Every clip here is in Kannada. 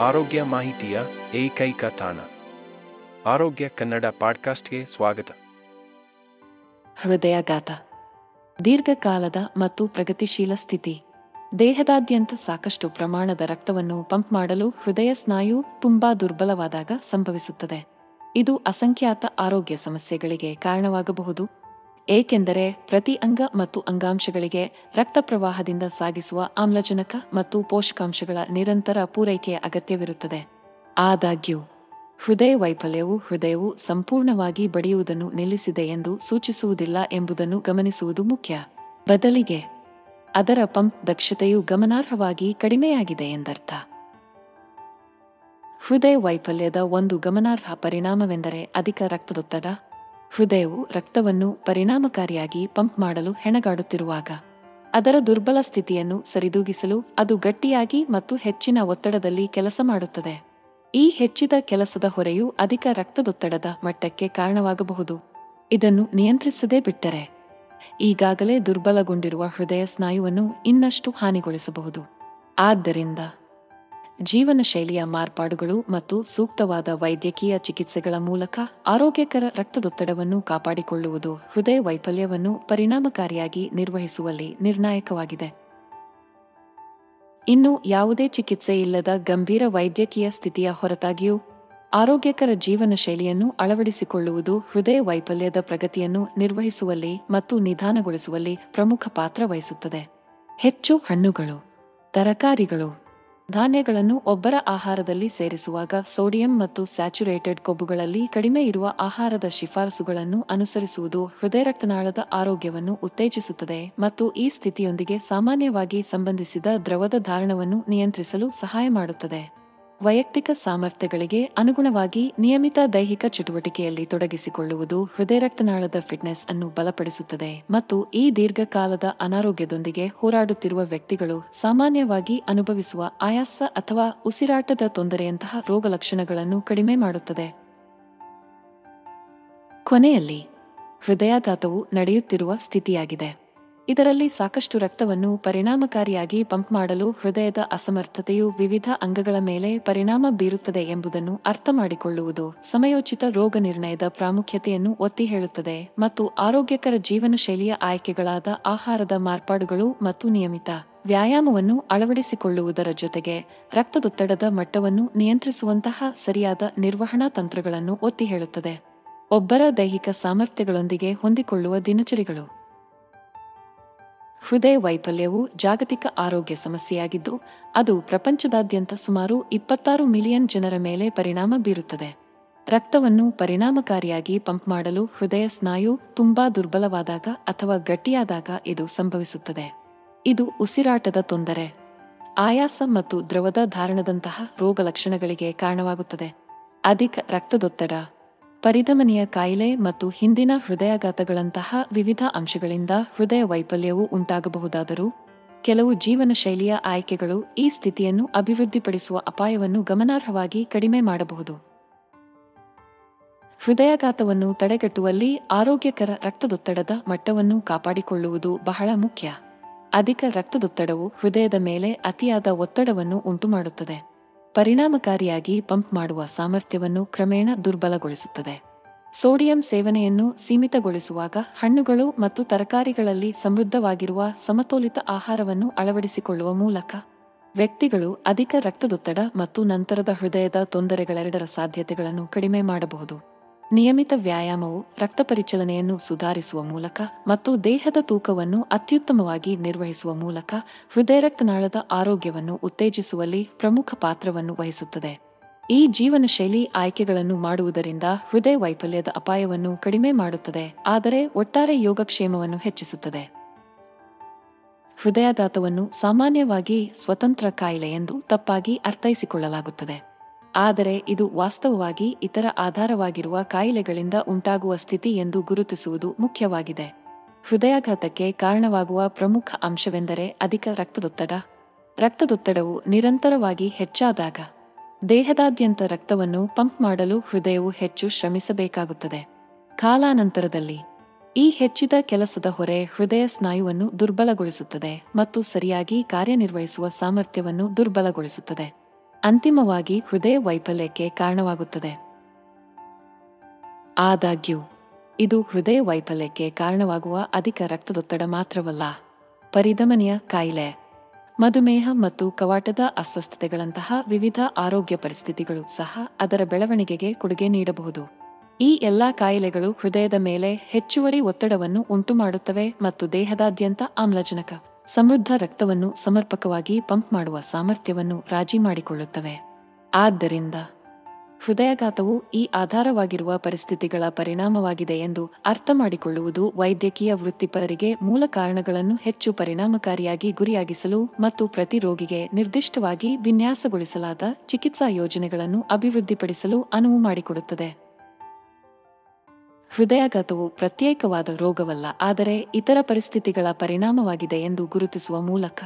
ಆರೋಗ್ಯ ಮಾಹಿತಿಯ ಏಕೈಕ ತಾಣ. ಆರೋಗ್ಯ ಕನ್ನಡ ಪಾಡ್ಕಾಸ್ಟ್ಗೆ ಸ್ವಾಗತ. ಹೃದಯಾಘಾತ. ದೀರ್ಘಕಾಲದ ಮತ್ತು ಪ್ರಗತಿಶೀಲ ಸ್ಥಿತಿ. ದೇಹದಾದ್ಯಂತ ಸಾಕಷ್ಟು ಪ್ರಮಾಣದ ರಕ್ತವನ್ನು ಪಂಪ್ ಮಾಡಲು ಹೃದಯ ಸ್ನಾಯು ತುಂಬಾ ದುರ್ಬಲವಾದಾಗ ಸಂಭವಿಸುತ್ತದೆ. ಇದು ಅಸಂಖ್ಯಾತ ಆರೋಗ್ಯ ಸಮಸ್ಯೆಗಳಿಗೆ ಕಾರಣವಾಗಬಹುದು. ಏಕೆಂದರೆ ಪ್ರತಿ ಅಂಗ ಮತ್ತು ಅಂಗಾಂಶಗಳಿಗೆ ರಕ್ತ ಪ್ರವಾಹದಿಂದ ಸಾಗಿಸುವ ಆಮ್ಲಜನಕ ಮತ್ತು ಪೋಷಕಾಂಶಗಳ ನಿರಂತರ ಪೂರೈಕೆಯ ಅಗತ್ಯವಿರುತ್ತದೆ. ಆದಾಗ್ಯೂ, ಹೃದಯ ವೈಫಲ್ಯವು ಹೃದಯವು ಸಂಪೂರ್ಣವಾಗಿ ಬಡಿಯುವುದನ್ನು ನಿಲ್ಲಿಸಿದೆ ಎಂದು ಸೂಚಿಸುವುದಿಲ್ಲ ಎಂಬುದನ್ನು ಗಮನಿಸುವುದು ಮುಖ್ಯ. ಬದಲಿಗೆ, ಅದರ ಪಂಪ್ ದಕ್ಷತೆಯು ಗಮನಾರ್ಹವಾಗಿ ಕಡಿಮೆಯಾಗಿದೆ ಎಂದರ್ಥ. ಹೃದಯ ವೈಫಲ್ಯದ ಒಂದು ಗಮನಾರ್ಹ ಪರಿಣಾಮವೆಂದರೆ ಅಧಿಕ ರಕ್ತದೊತ್ತಡ ಹೃದಯವು ರಕ್ತವನ್ನು ಪರಿಣಾಮಕಾರಿಯಾಗಿ ಪಂಪ್ ಮಾಡಲು ಹೆಣಗಾಡುತ್ತಿರುವಾಗ, ಅದರ ದುರ್ಬಲ ಸ್ಥಿತಿಯನ್ನು ಸರಿದೂಗಿಸಲು ಅದು ಗಟ್ಟಿಯಾಗಿ ಮತ್ತು ಹೆಚ್ಚಿನ ಒತ್ತಡದಲ್ಲಿ ಕೆಲಸ ಮಾಡುತ್ತದೆ. ಈ ಹೆಚ್ಚಿದ ಕೆಲಸದ ಹೊರೆಯು ಅಧಿಕ ರಕ್ತದೊತ್ತಡದ ಮಟ್ಟಕ್ಕೆ ಕಾರಣವಾಗಬಹುದು. ಇದನ್ನು ನಿಯಂತ್ರಿಸದೇ ಬಿಟ್ಟರೆ, ಈಗಾಗಲೇ ದುರ್ಬಲಗೊಂಡಿರುವ ಹೃದಯ ಸ್ನಾಯುವನ್ನು ಇನ್ನಷ್ಟು ಹಾನಿಗೊಳಿಸಬಹುದು. ಆದ್ದರಿಂದ ಜೀವನ ಶೈಲಿಯ ಮಾರ್ಪಾಡುಗಳು ಮತ್ತು ಸೂಕ್ತವಾದ ವೈದ್ಯಕೀಯ ಚಿಕಿತ್ಸೆಗಳ ಮೂಲಕ ಆರೋಗ್ಯಕರ ರಕ್ತದೊತ್ತಡವನ್ನು ಕಾಪಾಡಿಕೊಳ್ಳುವುದು ಹೃದಯ ವೈಫಲ್ಯವನ್ನು ಪರಿಣಾಮಕಾರಿಯಾಗಿ ನಿರ್ವಹಿಸುವಲ್ಲಿ ನಿರ್ಣಾಯಕವಾಗಿದೆ. ಇನ್ನು ಯಾವುದೇ ಚಿಕಿತ್ಸೆ ಇಲ್ಲದ ಗಂಭೀರ ವೈದ್ಯಕೀಯ ಸ್ಥಿತಿಯ ಹೊರತಾಗಿಯೂ ಆರೋಗ್ಯಕರ ಜೀವನ ಶೈಲಿಯನ್ನು ಅಳವಡಿಸಿಕೊಳ್ಳುವುದು ಹೃದಯ ವೈಫಲ್ಯದ ಪ್ರಗತಿಯನ್ನು ನಿರ್ವಹಿಸುವಲ್ಲಿ ಮತ್ತು ನಿಧಾನಗೊಳಿಸುವಲ್ಲಿ ಪ್ರಮುಖ ಪಾತ್ರ ವಹಿಸುತ್ತದೆ. ಹೆಚ್ಚು ಹಣ್ಣುಗಳು, ತರಕಾರಿಗಳು ಧಾನ್ಯಗಳನ್ನು ಒಬ್ಬರ ಆಹಾರದಲ್ಲಿ ಸೇರಿಸುವಾಗ ಸೋಡಿಯಂ ಮತ್ತು ಸ್ಯಾಚುರೇಟೆಡ್ ಕೊಬ್ಬುಗಳಲ್ಲಿ ಕಡಿಮೆ ಇರುವ ಆಹಾರದ ಶಿಫಾರಸುಗಳನ್ನು ಅನುಸರಿಸುವುದು ಹೃದಯ ರಕ್ತನಾಳದ ಆರೋಗ್ಯವನ್ನು ಉತ್ತೇಜಿಸುತ್ತದೆ ಮತ್ತು ಈ ಸ್ಥಿತಿಯೊಂದಿಗೆ ಸಾಮಾನ್ಯವಾಗಿ ಸಂಬಂಧಿಸಿದ ದ್ರವದ ಧಾರಣವನ್ನು ನಿಯಂತ್ರಿಸಲು ಸಹಾಯ ಮಾಡುತ್ತದೆ. ವೈಯಕ್ತಿಕ ಸಾಮರ್ಥ್ಯಗಳಿಗೆ ಅನುಗುಣವಾಗಿ ನಿಯಮಿತ ದೈಹಿಕ ಚಟುವಟಿಕೆಯಲ್ಲಿ ತೊಡಗಿಸಿಕೊಳ್ಳುವುದು ಹೃದಯ ರಕ್ತನಾಳದ ಫಿಟ್ನೆಸ್ ಅನ್ನು ಬಲಪಡಿಸುತ್ತದೆ ಮತ್ತು ಈ ದೀರ್ಘಕಾಲದ ಅನಾರೋಗ್ಯದೊಂದಿಗೆ ಹೋರಾಡುತ್ತಿರುವ ವ್ಯಕ್ತಿಗಳು ಸಾಮಾನ್ಯವಾಗಿ ಅನುಭವಿಸುವ ಆಯಾಸ ಅಥವಾ ಉಸಿರಾಟದ ತೊಂದರೆಯಂತಹ ರೋಗಲಕ್ಷಣಗಳನ್ನು ಕಡಿಮೆ ಮಾಡುತ್ತದೆ. ಕೊನೆಯಲ್ಲಿ, ಹೃದಯಾಘಾತವು ನಡೆಯುತ್ತಿರುವ ಸ್ಥಿತಿಯಾಗಿದೆ. ಇದರಲ್ಲಿ ಸಾಕಷ್ಟು ರಕ್ತವನ್ನು ಪರಿಣಾಮಕಾರಿಯಾಗಿ ಪಂಪ್ ಮಾಡಲು ಹೃದಯದ ಅಸಮರ್ಥತೆಯು ವಿವಿಧ ಅಂಗಗಳ ಮೇಲೆ ಪರಿಣಾಮ ಬೀರುತ್ತದೆ ಎಂಬುದನ್ನು ಅರ್ಥ ಮಾಡಿಕೊಳ್ಳುವುದು ಸಮಯೋಚಿತ ರೋಗ ನಿರ್ಣಯದ ಪ್ರಾಮುಖ್ಯತೆಯನ್ನು ಒತ್ತಿ ಹೇಳುತ್ತದೆ ಮತ್ತು ಆರೋಗ್ಯಕರ ಜೀವನ ಶೈಲಿಯ ಆಯ್ಕೆಗಳಾದ ಆಹಾರದ ಮಾರ್ಪಾಡುಗಳು ಮತ್ತು ನಿಯಮಿತ ವ್ಯಾಯಾಮವನ್ನು ಅಳವಡಿಸಿಕೊಳ್ಳುವುದರ ಜೊತೆಗೆ ರಕ್ತದೊತ್ತಡದ ಮಟ್ಟವನ್ನು ನಿಯಂತ್ರಿಸುವಂತಹ ಸರಿಯಾದ ನಿರ್ವಹಣಾ ತಂತ್ರಗಳನ್ನು ಒತ್ತಿ ಹೇಳುತ್ತದೆ. ಒಬ್ಬರ ದೈಹಿಕ ಸಾಮರ್ಥ್ಯಗಳೊಂದಿಗೆ ಹೊಂದಿಕೊಳ್ಳುವ ದಿನಚರಿಗಳು. ಹೃದಯ ವೈಫಲ್ಯವು ಜಾಗತಿಕ ಆರೋಗ್ಯ ಸಮಸ್ಯೆಯಾಗಿದ್ದು, ಅದು ಪ್ರಪಂಚದಾದ್ಯಂತ ಸುಮಾರು ಇಪ್ಪತ್ತಾರು ಮಿಲಿಯನ್ ಜನರ ಮೇಲೆ ಪರಿಣಾಮ ಬೀರುತ್ತದೆ. ರಕ್ತವನ್ನು ಪರಿಣಾಮಕಾರಿಯಾಗಿ ಪಂಪ್ ಮಾಡಲು ಹೃದಯ ಸ್ನಾಯು ತುಂಬಾ ದುರ್ಬಲವಾದಾಗ ಅಥವಾ ಗಟ್ಟಿಯಾದಾಗ ಇದು ಸಂಭವಿಸುತ್ತದೆ. ಇದು ಉಸಿರಾಟದ ತೊಂದರೆ. ಆಯಾಸ ಮತ್ತು ದ್ರವದ ಧಾರಣದಂತಹ ರೋಗಲಕ್ಷಣಗಳಿಗೆ ಕಾರಣವಾಗುತ್ತದೆ. ಅಧಿಕ ರಕ್ತದೊತ್ತಡ. ಪರಿಧಮನಿಯ ಕಾಯಿಲೆ ಮತ್ತು ಹಿಂದಿನ ಹೃದಯಾಘಾತಗಳಂತಹ ವಿವಿಧ ಅಂಶಗಳಿಂದ ಹೃದಯ ವೈಫಲ್ಯವು ಉಂಟಾಗಬಹುದಾದರೂ, ಕೆಲವು ಜೀವನ ಶೈಲಿಯ ಆಯ್ಕೆಗಳು ಈ ಸ್ಥಿತಿಯನ್ನು ಅಭಿವೃದ್ಧಿಪಡಿಸುವ ಅಪಾಯವನ್ನು ಗಮನಾರ್ಹವಾಗಿ ಕಡಿಮೆ ಮಾಡಬಹುದು. ಹೃದಯಾಘಾತವನ್ನು ತಡೆಗಟ್ಟುವಲ್ಲಿ ಆರೋಗ್ಯಕರ ರಕ್ತದೊತ್ತಡದ ಮಟ್ಟವನ್ನು ಕಾಪಾಡಿಕೊಳ್ಳುವುದು ಬಹಳ ಮುಖ್ಯ. ಅಧಿಕ ರಕ್ತದೊತ್ತಡವು ಹೃದಯದ ಮೇಲೆ ಅತಿಯಾದ ಒತ್ತಡವನ್ನು ಉಂಟುಮಾಡುತ್ತದೆ. ಪರಿಣಾಮಕಾರಿಯಾಗಿ ಪಂಪ್ ಮಾಡುವ ಸಾಮರ್ಥ್ಯವನ್ನು ಕ್ರಮೇಣ ದುರ್ಬಲಗೊಳಿಸುತ್ತದೆ. ಸೋಡಿಯಂ ಸೇವನೆಯನ್ನು ಸೀಮಿತಗೊಳಿಸುವಾಗ ಹಣ್ಣುಗಳು ಮತ್ತು ತರಕಾರಿಗಳಲ್ಲಿ ಸಮೃದ್ಧವಾಗಿರುವ ಸಮತೋಲಿತ ಆಹಾರವನ್ನು ಅಳವಡಿಸಿಕೊಳ್ಳುವ ಮೂಲಕ ವ್ಯಕ್ತಿಗಳು ಅಧಿಕ ರಕ್ತದೊತ್ತಡ ಮತ್ತು ನಂತರದ ಹೃದಯದ ತೊಂದರೆಗಳೆರಡರ ಸಾಧ್ಯತೆಗಳನ್ನು ಕಡಿಮೆ ಮಾಡಬಹುದು. ನಿಯಮಿತ ವ್ಯಾಯಾಮವು ರಕ್ತ ಪರಿಚಲನೆಯನ್ನು ಸುಧಾರಿಸುವ ಮೂಲಕ ಮತ್ತು ದೇಹದ ತೂಕವನ್ನು ಅತ್ಯುತ್ತಮವಾಗಿ ನಿರ್ವಹಿಸುವ ಮೂಲಕ ಹೃದಯ ರಕ್ತನಾಳದ ಆರೋಗ್ಯವನ್ನು ಉತ್ತೇಜಿಸುವಲ್ಲಿ ಪ್ರಮುಖ ಪಾತ್ರವನ್ನು ವಹಿಸುತ್ತದೆ. ಈ ಜೀವನ ಶೈಲಿ ಆಯ್ಕೆಗಳನ್ನು ಮಾಡುವುದರಿಂದ ಹೃದಯ ವೈಫಲ್ಯದ ಅಪಾಯವನ್ನು ಕಡಿಮೆ ಮಾಡುತ್ತದೆ, ಆದರೆ ಒಟ್ಟಾರೆ ಯೋಗಕ್ಷೇಮವನ್ನು ಹೆಚ್ಚಿಸುತ್ತದೆ. ಹೃದಯಾಘಾತವನ್ನು ಸಾಮಾನ್ಯವಾಗಿ ಸ್ವತಂತ್ರ ಕಾಯಿಲೆ ಎಂದು ತಪ್ಪಾಗಿ ಅರ್ಥೈಸಿಕೊಳ್ಳಲಾಗುತ್ತದೆ. ಆದರೆ ಇದು ವಾಸ್ತವವಾಗಿ ಇತರ ಆಧಾರವಾಗಿರುವ ಕಾಯಿಲೆಗಳಿಂದ ಉಂಟಾಗುವ ಸ್ಥಿತಿ ಎಂದು ಗುರುತಿಸುವುದು ಮುಖ್ಯವಾಗಿದೆ. ಹೃದಯಾಘಾತಕ್ಕೆ ಕಾರಣವಾಗುವ ಪ್ರಮುಖ ಅಂಶವೆಂದರೆ ಅಧಿಕ ರಕ್ತದೊತ್ತಡ. ರಕ್ತದೊತ್ತಡವು ನಿರಂತರವಾಗಿ ಹೆಚ್ಚಾದಾಗ ದೇಹದಾದ್ಯಂತ ರಕ್ತವನ್ನು ಪಂಪ್ ಮಾಡಲು ಹೃದಯವು ಹೆಚ್ಚು ಶ್ರಮಿಸಬೇಕಾಗುತ್ತದೆ. ಕಾಲಾನಂತರದಲ್ಲಿ ಈ ಹೆಚ್ಚಿದ ಕೆಲಸದ ಹೊರೆ ಹೃದಯ ಸ್ನಾಯುವನ್ನು ದುರ್ಬಲಗೊಳಿಸುತ್ತದೆ ಮತ್ತು ಸರಿಯಾಗಿ ಕಾರ್ಯನಿರ್ವಹಿಸುವ ಸಾಮರ್ಥ್ಯವನ್ನು ದುರ್ಬಲಗೊಳಿಸುತ್ತದೆ. ಅಂತಿಮವಾಗಿ ಹೃದಯ ವೈಫಲ್ಯಕ್ಕೆ ಕಾರಣವಾಗುತ್ತದೆ. ಆದಾಗ್ಯೂ, ಇದು ಹೃದಯ ವೈಫಲ್ಯಕ್ಕೆ ಕಾರಣವಾಗುವ ಅಧಿಕ ರಕ್ತದೊತ್ತಡ ಮಾತ್ರವಲ್ಲ, ಪರಿಧಮನಿಯ ಕಾಯಿಲೆ, ಮಧುಮೇಹ ಮತ್ತು ಕವಾಟದ ಅಸ್ವಸ್ಥತೆಗಳಂತಹ ವಿವಿಧ ಆರೋಗ್ಯ ಪರಿಸ್ಥಿತಿಗಳು ಸಹ ಅದರ ಬೆಳವಣಿಗೆಗೆ ಕೊಡುಗೆ ನೀಡಬಹುದು. ಈ ಎಲ್ಲಾ ಕಾಯಿಲೆಗಳು ಹೃದಯದ ಮೇಲೆ ಹೆಚ್ಚುವರಿ ಒತ್ತಡವನ್ನು ಉಂಟುಮಾಡುತ್ತವೆ ಮತ್ತು ದೇಹದಾದ್ಯಂತ ಆಮ್ಲಜನಕ ಸಮೃದ್ಧ ರಕ್ತವನ್ನು ಸಮರ್ಪಕವಾಗಿ ಪಂಪ್ ಮಾಡುವ ಸಾಮರ್ಥ್ಯವನ್ನು ರಾಜಿ ಮಾಡಿಕೊಳ್ಳುತ್ತವೆ. ಆದ್ದರಿಂದ ಹೃದಯಾಘಾತವು ಈ ಆಧಾರವಾಗಿರುವ ಪರಿಸ್ಥಿತಿಗಳ ಪರಿಣಾಮವಾಗಿದೆ ಎಂದು ಅರ್ಥ ಮಾಡಿಕೊಳ್ಳುವುದು ವೈದ್ಯಕೀಯ ವೃತ್ತಿಪರರಿಗೆ ಮೂಲ ಕಾರಣಗಳನ್ನು ಹೆಚ್ಚು ಪರಿಣಾಮಕಾರಿಯಾಗಿ ಗುರಿಯಾಗಿಸಲು ಮತ್ತು ಪ್ರತಿ ರೋಗಿಗೆ ನಿರ್ದಿಷ್ಟವಾಗಿ ವಿನ್ಯಾಸಗೊಳಿಸಲಾದ ಚಿಕಿತ್ಸಾ ಯೋಜನೆಗಳನ್ನು ಅಭಿವೃದ್ಧಿಪಡಿಸಲು ಅನುವು ಮಾಡಿಕೊಡುತ್ತದೆ. ಹೃದಯಾಘಾತವು ಪ್ರತ್ಯೇಕವಾದ ರೋಗವಲ್ಲ, ಆದರೆ ಇತರ ಪರಿಸ್ಥಿತಿಗಳ ಪರಿಣಾಮವಾಗಿದೆ ಎಂದು ಗುರುತಿಸುವ ಮೂಲಕ.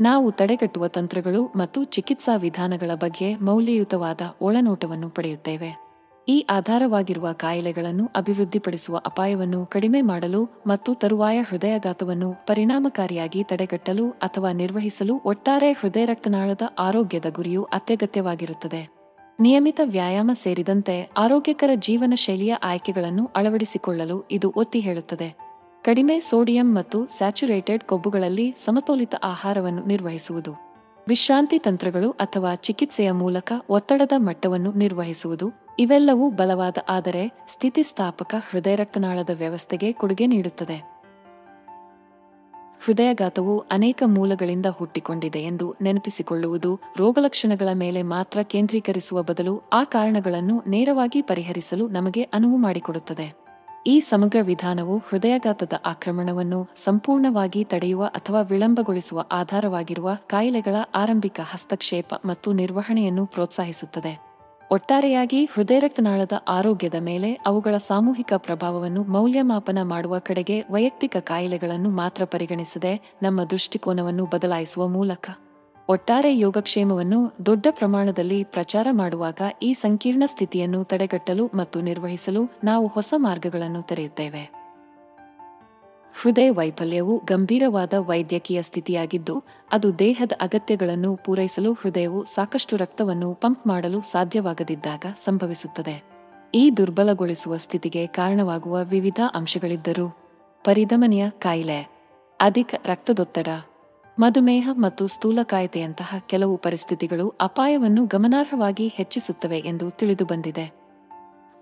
ನಾವು ತಡೆಗಟ್ಟುವ ತಂತ್ರಗಳು ಮತ್ತು ಚಿಕಿತ್ಸಾ ವಿಧಾನಗಳ ಬಗ್ಗೆ ಮೌಲ್ಯಯುತವಾದ ಒಳನೋಟವನ್ನು ಪಡೆಯುತ್ತೇವೆ. ಈ ಆಧಾರವಾಗಿರುವ ಕಾಯಿಲೆಗಳನ್ನು ಅಭಿವೃದ್ಧಿಪಡಿಸುವ ಅಪಾಯವನ್ನು ಕಡಿಮೆ ಮಾಡಲು ಮತ್ತು ತರುವಾಯ ಹೃದಯಾಘಾತವನ್ನು ಪರಿಣಾಮಕಾರಿಯಾಗಿ ತಡೆಗಟ್ಟಲು ಅಥವಾ ನಿರ್ವಹಿಸಲು ಒಟ್ಟಾರೆ ಹೃದಯ ರಕ್ತನಾಳದ ಆರೋಗ್ಯದ ಗುರಿಯು ಅತ್ಯಗತ್ಯವಾಗಿರುತ್ತದೆ. ನಿಯಮಿತ ವ್ಯಾಯಾಮ ಸೇರಿದಂತೆ ಆರೋಗ್ಯಕರ ಜೀವನ ಶೈಲಿಯ ಆಯ್ಕೆಗಳನ್ನು ಅಳವಡಿಸಿಕೊಳ್ಳಲು ಇದು ಒತ್ತಿ ಹೇಳುತ್ತದೆ. ಕಡಿಮೆ ಸೋಡಿಯಂ ಮತ್ತು ಸ್ಯಾಚುರೇಟೆಡ್ ಕೊಬ್ಬುಗಳಲ್ಲಿ ಸಮತೋಲಿತ ಆಹಾರವನ್ನು ನಿರ್ವಹಿಸುವುದು. ವಿಶ್ರಾಂತಿ ತಂತ್ರಗಳು ಅಥವಾ ಚಿಕಿತ್ಸೆಯ ಮೂಲಕ ಒತ್ತಡದ ಮಟ್ಟವನ್ನು ನಿರ್ವಹಿಸುವುದು. ಇವೆಲ್ಲವೂ ಬಲವಾದ ಆದರೆ ಸ್ಥಿತಿಸ್ಥಾಪಕ ಹೃದಯ ರಕ್ತನಾಳದ ವ್ಯವಸ್ಥೆಗೆ ಕೊಡುಗೆ ನೀಡುತ್ತದೆ. ಹೃದಯಾಘಾತವು ಅನೇಕ ಮೂಲಗಳಿಂದ ಹುಟ್ಟಿಕೊಂಡಿದೆ ಎಂದು ನೆನಪಿಸಿಕೊಳ್ಳುವುದು ರೋಗಲಕ್ಷಣಗಳ ಮೇಲೆ ಮಾತ್ರ ಕೇಂದ್ರೀಕರಿಸುವ ಬದಲು ಆ ಕಾರಣಗಳನ್ನು ನೇರವಾಗಿ ಪರಿಹರಿಸಲು ನಮಗೆ ಅನುವು ಮಾಡಿಕೊಡುತ್ತದೆ. ಈ ಸಮಗ್ರ ವಿಧಾನವು ಹೃದಯಘಾತದ ಆಕ್ರಮಣವನ್ನು ಸಂಪೂರ್ಣವಾಗಿ ತಡೆಯುವ ಅಥವಾ ವಿಳಂಬಗೊಳಿಸುವ ಆಧಾರವಾಗಿರುವ ಕಾಯಿಲೆಗಳ ಆರಂಭಿಕ ಹಸ್ತಕ್ಷೇಪ ಮತ್ತು ನಿರ್ವಹಣೆಯನ್ನು ಪ್ರೋತ್ಸಾಹಿಸುತ್ತದೆ. ಒಟ್ಟಾರೆಯಾಗಿ ಹೃದಯ ರಕ್ತನಾಳದ ಆರೋಗ್ಯದ ಮೇಲೆ ಅವುಗಳ ಸಾಮೂಹಿಕ ಪ್ರಭಾವವನ್ನು ಮೌಲ್ಯಮಾಪನ ಮಾಡುವ ಕಡೆಗೆ ವೈಯಕ್ತಿಕ ಕಾಯಿಲೆಗಳನ್ನು ಮಾತ್ರ ಪರಿಗಣಿಸದೆ ನಮ್ಮ ದೃಷ್ಟಿಕೋನವನ್ನು ಬದಲಾಯಿಸುವ ಮೂಲಕ. ಒಟ್ಟಾರೆ ಯೋಗಕ್ಷೇಮವನ್ನು ದೊಡ್ಡ ಪ್ರಮಾಣದಲ್ಲಿ ಪ್ರಚಾರ ಮಾಡುವಾಗ ಈ ಸಂಕೀರ್ಣ ಸ್ಥಿತಿಯನ್ನು ತಡೆಗಟ್ಟಲು ಮತ್ತು ನಿರ್ವಹಿಸಲು ನಾವು ಹೊಸ ಮಾರ್ಗಗಳನ್ನು ತೆರೆಯುತ್ತೇವೆ. ಹೃದಯ ವೈಫಲ್ಯವು ಗಂಭೀರವಾದ ವೈದ್ಯಕೀಯ ಸ್ಥಿತಿಯಾಗಿದ್ದು, ಅದು ದೇಹದ ಅಗತ್ಯಗಳನ್ನು ಪೂರೈಸಲು ಹೃದಯವು ಸಾಕಷ್ಟು ರಕ್ತವನ್ನು ಪಂಪ್ ಮಾಡಲು ಸಾಧ್ಯವಾಗದಿದ್ದಾಗ ಸಂಭವಿಸುತ್ತದೆ. ಈ ದುರ್ಬಲಗೊಳಿಸುವ ಸ್ಥಿತಿಗೆ ಕಾರಣವಾಗುವ ವಿವಿಧ ಅಂಶಗಳಿದ್ದರೂ, ಪರಿಧಮನಿಯ ಕಾಯಿಲೆ, ಅಧಿಕ ರಕ್ತದೊತ್ತಡ, ಮಧುಮೇಹ ಮತ್ತು ಸ್ಥೂಲಕಾಯತೆಯಂತಹ ಕೆಲವು ಪರಿಸ್ಥಿತಿಗಳು ಅಪಾಯವನ್ನು ಗಮನಾರ್ಹವಾಗಿ ಹೆಚ್ಚಿಸುತ್ತವೆ ಎಂದು ತಿಳಿದುಬಂದಿದೆ.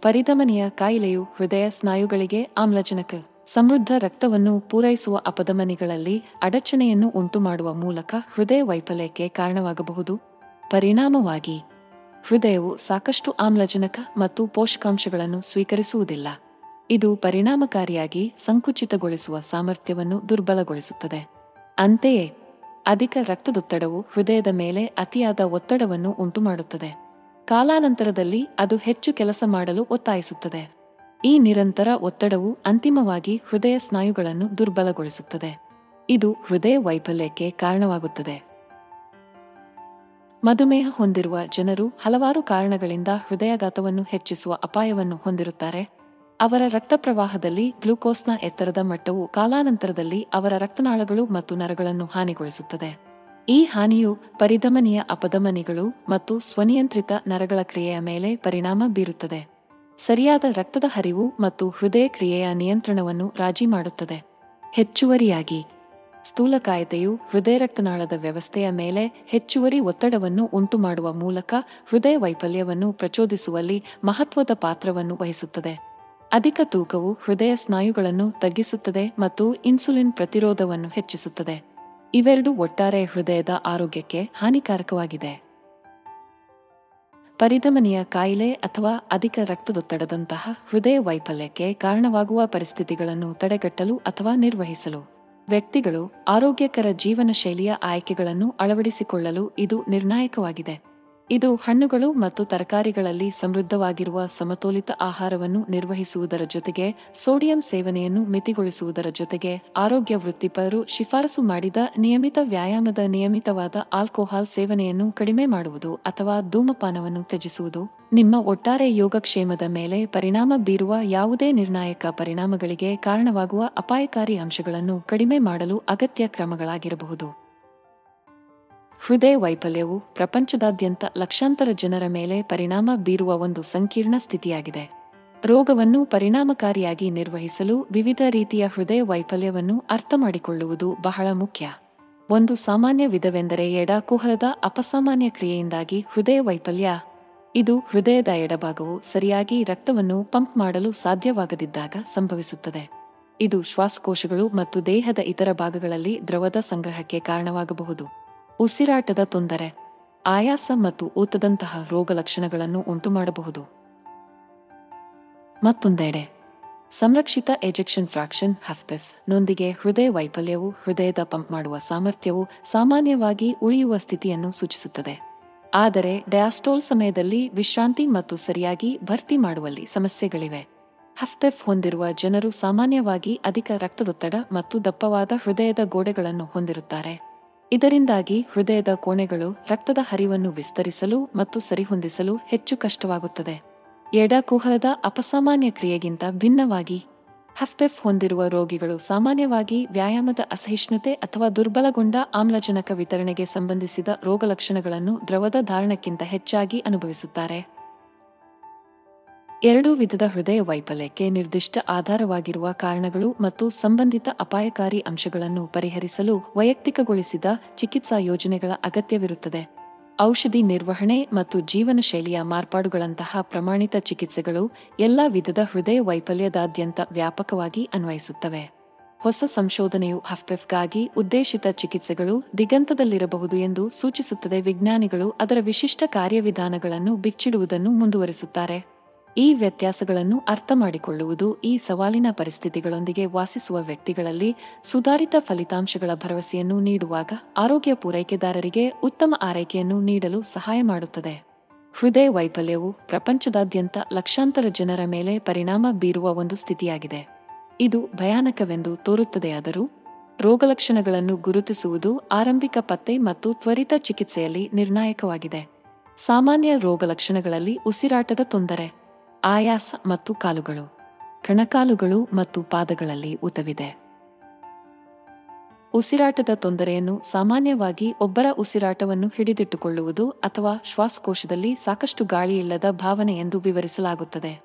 ಪರಿಧಮನಿಯ ಕಾಯಿಲೆಯು ಹೃದಯ ಸ್ನಾಯುಗಳಿಗೆ ಆಮ್ಲಜನಕ ಸಮೃದ್ಧ ರಕ್ತವನ್ನು ಪೂರೈಸುವ ಅಪಧಮನಿಗಳಲ್ಲಿ ಅಡಚಣೆಯನ್ನು ಉಂಟು ಮಾಡುವ ಮೂಲಕ ಹೃದಯ ವೈಫಲ್ಯಕ್ಕೆ ಕಾರಣವಾಗಬಹುದು. ಪರಿಣಾಮವಾಗಿ, ಹೃದಯವು ಸಾಕಷ್ಟು ಆಮ್ಲಜನಕ ಮತ್ತು ಪೋಷಕಾಂಶಗಳನ್ನು ಸ್ವೀಕರಿಸುವುದಿಲ್ಲ. ಇದು ಪರಿಣಾಮಕಾರಿಯಾಗಿ ಸಂಕುಚಿತಗೊಳಿಸುವ ಸಾಮರ್ಥ್ಯವನ್ನು ದುರ್ಬಲಗೊಳಿಸುತ್ತದೆ. ಅಂತೆಯೇ, ಅಧಿಕ ರಕ್ತದೊತ್ತಡವು ಹೃದಯದ ಮೇಲೆ ಅತಿಯಾದ ಒತ್ತಡವನ್ನು ಉಂಟುಮಾಡುತ್ತದೆ. ಕಾಲಾನಂತರದಲ್ಲಿ ಅದು ಹೆಚ್ಚು ಕೆಲಸ ಮಾಡಲು ಒತ್ತಾಯಿಸುತ್ತದೆ. ಈ ನಿರಂತರ ಒತ್ತಡವು ಅಂತಿಮವಾಗಿ ಹೃದಯ ಸ್ನಾಯುಗಳನ್ನು ದುರ್ಬಲಗೊಳಿಸುತ್ತದೆ. ಇದು ಹೃದಯ ವೈಫಲ್ಯಕ್ಕೆ ಕಾರಣವಾಗುತ್ತದೆ. ಮಧುಮೇಹ ಹೊಂದಿರುವ ಜನರು ಹಲವಾರು ಕಾರಣಗಳಿಂದ ಹೃದಯಾಘಾತವನ್ನು ಹೆಚ್ಚಿಸುವ ಅಪಾಯವನ್ನು ಹೊಂದಿರುತ್ತಾರೆ. ಅವರ ರಕ್ತ ಪ್ರವಾಹದಲ್ಲಿ ಗ್ಲೂಕೋಸ್ನ ಎತ್ತರದ ಮಟ್ಟವು ಕಾಲಾನಂತರದಲ್ಲಿ ಅವರ ರಕ್ತನಾಳಗಳು ಮತ್ತು ನರಗಳನ್ನು ಹಾನಿಗೊಳಿಸುತ್ತದೆ. ಈ ಹಾನಿಯು ಪರಿಧಮನಿಯ ಅಪಧಮನಿಗಳು ಮತ್ತು ಸ್ವನಿಯಂತ್ರಿತ ನರಗಳ ಕ್ರಿಯೆಯ ಮೇಲೆ ಪರಿಣಾಮ ಬೀರುತ್ತದೆ. ಸರಿಯಾದ ರಕ್ತದ ಹರಿವು ಮತ್ತು ಹೃದಯ ಕ್ರಿಯೆಯ ನಿಯಂತ್ರಣವನ್ನು ರಾಜಿ ಮಾಡುತ್ತದೆ. ಹೆಚ್ಚುವರಿಯಾಗಿ ಸ್ಥೂಲಕಾಯತೆಯು ಹೃದಯ ರಕ್ತನಾಳದ ವ್ಯವಸ್ಥೆಯ ಮೇಲೆ ಹೆಚ್ಚುವರಿ ಒತ್ತಡವನ್ನು ಉಂಟುಮಾಡುವ ಮೂಲಕ ಹೃದಯ ವೈಫಲ್ಯವನ್ನು ಪ್ರಚೋದಿಸುವಲ್ಲಿ ಮಹತ್ವದ ಪಾತ್ರವನ್ನು ವಹಿಸುತ್ತದೆ. ಅಧಿಕ ತೂಕವು ಹೃದಯ ಸ್ನಾಯುಗಳನ್ನು ತಗ್ಗಿಸುತ್ತದೆ ಮತ್ತು ಇನ್ಸುಲಿನ್ ಪ್ರತಿರೋಧವನ್ನು ಹೆಚ್ಚಿಸುತ್ತದೆ. ಇವೆರಡು ಒಟ್ಟಾರೆ ಹೃದಯದ ಆರೋಗ್ಯಕ್ಕೆ ಹಾನಿಕಾರಕವಾಗಿದೆ. ಪರಿಧಮನಿಯ ಕಾಯಿಲೆ ಅಥವಾ ಅಧಿಕ ರಕ್ತದೊತ್ತಡದಂತಹ ಹೃದಯ ವೈಫಲ್ಯಕ್ಕೆ ಕಾರಣವಾಗುವ ಪರಿಸ್ಥಿತಿಗಳನ್ನು ತಡೆಗಟ್ಟಲು ಅಥವಾ ನಿರ್ವಹಿಸಲು. ವ್ಯಕ್ತಿಗಳು ಆರೋಗ್ಯಕರ ಜೀವನ ಶೈಲಿಯ ಆಯ್ಕೆಗಳನ್ನು ಅಳವಡಿಸಿಕೊಳ್ಳಲು ಇದು ನಿರ್ಣಾಯಕವಾಗಿದೆ. ಇದು ಹಣ್ಣುಗಳು ಮತ್ತು ತರಕಾರಿಗಳಲ್ಲಿ ಸಮೃದ್ಧವಾಗಿರುವ ಸಮತೋಲಿತ ಆಹಾರವನ್ನು ನಿರ್ವಹಿಸುವುದರ ಜೊತೆಗೆ ಸೋಡಿಯಂ ಸೇವನೆಯನ್ನು ಮಿತಿಗೊಳಿಸುವುದರ ಜೊತೆಗೆ ಆರೋಗ್ಯ ವೃತ್ತಿಪರರು ಶಿಫಾರಸು ಮಾಡಿದ ನಿಯಮಿತ ವ್ಯಾಯಾಮದ ನಿಯಮಿತವಾದ ಆಲ್ಕೋಹಾಲ್ ಸೇವನೆಯನ್ನು ಕಡಿಮೆ ಮಾಡುವುದು ಅಥವಾ ಧೂಮಪಾನವನ್ನು ತ್ಯಜಿಸುವುದು. ನಿಮ್ಮ ಒಟ್ಟಾರೆ ಯೋಗಕ್ಷೇಮದ ಮೇಲೆ ಪರಿಣಾಮ ಬೀರುವ ಯಾವುದೇ ನಿರ್ಣಾಯಕ ಪರಿಣಾಮಗಳಿಗೆ ಕಾರಣವಾಗುವ ಅಪಾಯಕಾರಿ ಅಂಶಗಳನ್ನು ಕಡಿಮೆ ಮಾಡಲು ಅಗತ್ಯ ಕ್ರಮಗಳಾಗಿರಬಹುದು. ಹೃದಯ ವೈಫಲ್ಯವು ಪ್ರಪಂಚದಾದ್ಯಂತ ಲಕ್ಷಾಂತರ ಜನರ ಮೇಲೆ ಪರಿಣಾಮ ಬೀರುವ ಒಂದು ಸಂಕೀರ್ಣ ಸ್ಥಿತಿಯಾಗಿದೆ. ರೋಗವನ್ನು ಪರಿಣಾಮಕಾರಿಯಾಗಿ ನಿರ್ವಹಿಸಲು ವಿವಿಧ ರೀತಿಯ ಹೃದಯ ವೈಫಲ್ಯವನ್ನು ಅರ್ಥಮಾಡಿಕೊಳ್ಳುವುದು ಬಹಳ ಮುಖ್ಯ. ಒಂದು ಸಾಮಾನ್ಯ ವಿಧವೆಂದರೆ ಎಡಕುಹರದ ಅಪಸಾಮಾನ್ಯ ಕ್ರಿಯೆಯಿಂದಾಗಿ ಹೃದಯ ವೈಫಲ್ಯ ಇದು ಹೃದಯದ ಎಡಭಾಗವು ಸರಿಯಾಗಿ ರಕ್ತವನ್ನು ಪಂಪ್ ಮಾಡಲು ಸಾಧ್ಯವಾಗದಿದ್ದಾಗ ಸಂಭವಿಸುತ್ತದೆ. ಇದು ಶ್ವಾಸಕೋಶಗಳು ಮತ್ತು ದೇಹದ ಇತರ ಭಾಗಗಳಲ್ಲಿ ದ್ರವದ ಸಂಗ್ರಹಕ್ಕೆ ಕಾರಣವಾಗಬಹುದು. ಉಸಿರಾಟದ ತೊಂದರೆ, ಆಯಾಸ ಮತ್ತು ಊತದಂತಹ ರೋಗಲಕ್ಷಣಗಳನ್ನು ಉಂಟುಮಾಡಬಹುದು. ಮತ್ತೊಂದೆಡೆ, ಸಂರಕ್ಷಿತ ಎಜೆಕ್ಷನ್ ಫ್ರಾಕ್ಷನ್ ಹಫ್ಪೆಫ್ ನೊಂದಿಗೆ ಹೃದಯ ವೈಫಲ್ಯವು ಹೃದಯದ ಪಂಪ್ ಮಾಡುವ ಸಾಮರ್ಥ್ಯವು ಸಾಮಾನ್ಯವಾಗಿ ಉಳಿಯುವ ಸ್ಥಿತಿಯನ್ನು ಸೂಚಿಸುತ್ತದೆ. ಆದರೆ ಡಯಾಸ್ಟೋಲ್ ಸಮಯದಲ್ಲಿ ವಿಶ್ರಾಂತಿ ಮತ್ತು ಸರಿಯಾಗಿ ಭರ್ತಿ ಮಾಡುವಲ್ಲಿ ಸಮಸ್ಯೆಗಳಿವೆ. ಹಫ್ಪೆಫ್ ಹೊಂದಿರುವ ಜನರು ಸಾಮಾನ್ಯವಾಗಿ ಅಧಿಕ ರಕ್ತದೊತ್ತಡ ಮತ್ತು ದಪ್ಪವಾದ ಹೃದಯದ ಗೋಡೆಗಳನ್ನು ಹೊಂದಿರುತ್ತಾರೆ. ಇದರಿಂದಾಗಿ ಹೃದಯದ ಕೋಣೆಗಳು ರಕ್ತದ ಹರಿವನ್ನು ವಿಸ್ತರಿಸಲು ಮತ್ತು ಸರಿಹೊಂದಿಸಲು ಹೆಚ್ಚು ಕಷ್ಟವಾಗುತ್ತದೆ. ಎಡ ಕುಹರದ ಅಪಸಾಮಾನ್ಯ ಕ್ರಿಯೆಗಿಂತ ಭಿನ್ನವಾಗಿ ಹಫ್ಪೆಫ್ ಹೊಂದಿರುವ ರೋಗಿಗಳು ಸಾಮಾನ್ಯವಾಗಿ ವ್ಯಾಯಾಮದ ಅಸಹಿಷ್ಣುತೆ ಅಥವಾ ದುರ್ಬಲಗೊಂಡ ಆಮ್ಲಜನಕ ವಿತರಣೆಗೆ ಸಂಬಂಧಿಸಿದ ರೋಗಲಕ್ಷಣಗಳನ್ನು ದ್ರವದ ಧಾರಣಕ್ಕಿಂತ ಹೆಚ್ಚಾಗಿ ಅನುಭವಿಸುತ್ತಾರೆ. ಎರಡು ವಿಧದ ಹೃದಯ ವೈಫಲ್ಯಕ್ಕೆ ನಿರ್ದಿಷ್ಟ ಆಧಾರವಾಗಿರುವ ಕಾರಣಗಳು ಮತ್ತು ಸಂಬಂಧಿತ ಅಪಾಯಕಾರಿ ಅಂಶಗಳನ್ನು ಪರಿಹರಿಸಲು ವೈಯಕ್ತಿಕಗೊಳಿಸಿದ ಚಿಕಿತ್ಸಾ ಯೋಜನೆಗಳ ಅಗತ್ಯವಿರುತ್ತದೆ. ಔಷಧಿ ನಿರ್ವಹಣೆ ಮತ್ತು ಜೀವನ ಶೈಲಿಯ ಮಾರ್ಪಾಡುಗಳಂತಹ ಪ್ರಮಾಣಿತ ಚಿಕಿತ್ಸೆಗಳು ಎಲ್ಲ ವಿಧದ ಹೃದಯ ವೈಫಲ್ಯದಾದ್ಯಂತ ವ್ಯಾಪಕವಾಗಿ ಅನ್ವಯಿಸುತ್ತವೆ. ಹೊಸ ಸಂಶೋಧನೆಯು ಹಫ್ಪೆಫ್ಗಾಗಿ ಉದ್ದೇಶಿತ ಚಿಕಿತ್ಸೆಗಳು ದಿಗಂತದಲ್ಲಿರಬಹುದು ಎಂದು ಸೂಚಿಸುತ್ತದೆ. ವಿಜ್ಞಾನಿಗಳು ಅದರ ವಿಶಿಷ್ಟ ಕಾರ್ಯವಿಧಾನಗಳನ್ನು ಬಿಚ್ಚಿಡುವುದನ್ನು ಮುಂದುವರಿಸುತ್ತಾರೆ. ಈ ವ್ಯತ್ಯಾಸಗಳನ್ನು ಅರ್ಥ ಮಾಡಿಕೊಳ್ಳುವುದು ಈ ಸವಾಲಿನ ಪರಿಸ್ಥಿತಿಗಳೊಂದಿಗೆ ವಾಸಿಸುವ ವ್ಯಕ್ತಿಗಳಲ್ಲಿ ಸುಧಾರಿತ ಫಲಿತಾಂಶಗಳ ಭರವಸೆಯನ್ನು ನೀಡುವಾಗ ಆರೋಗ್ಯ ಪೂರೈಕೆದಾರರಿಗೆ ಉತ್ತಮ ಆರೈಕೆಯನ್ನು ನೀಡಲು ಸಹಾಯ ಮಾಡುತ್ತದೆ. ಹೃದಯ ವೈಫಲ್ಯವು ಪ್ರಪಂಚದಾದ್ಯಂತ ಲಕ್ಷಾಂತರ ಜನರ ಮೇಲೆ ಪರಿಣಾಮ ಬೀರುವ ಒಂದು ಸ್ಥಿತಿಯಾಗಿದೆ. ಇದು ಭಯಾನಕವೆಂದು ತೋರುತ್ತದೆಯಾದರೂ ರೋಗಲಕ್ಷಣಗಳನ್ನು ಗುರುತಿಸುವುದು ಆರಂಭಿಕ ಪತ್ತೆ ಮತ್ತು ತ್ವರಿತ ಚಿಕಿತ್ಸೆಯಲ್ಲಿ ನಿರ್ಣಾಯಕವಾಗಿದೆ. ಸಾಮಾನ್ಯ ರೋಗಲಕ್ಷಣಗಳಲ್ಲಿ ಉಸಿರಾಟದ ತೊಂದರೆ. ಆಯಾಸ ಮತ್ತು ಕಾಲುಗಳು. ಕಣಕಾಲುಗಳು ಮತ್ತು ಪಾದಗಳಲ್ಲಿ ಉತವಿದೆ ಉಸಿರಾಟದ ತೊಂದರೆಯನ್ನು ಸಾಮಾನ್ಯವಾಗಿ ಒಬ್ಬರ ಉಸಿರಾಟವನ್ನು ಹಿಡಿದಿಟ್ಟುಕೊಳ್ಳುವುದು ಅಥವಾ ಶ್ವಾಸಕೋಶದಲ್ಲಿ ಸಾಕಷ್ಟು ಗಾಳಿಯಿಲ್ಲದ ಭಾವನೆ ಎಂದು ವಿವರಿಸಲಾಗುತ್ತದೆ.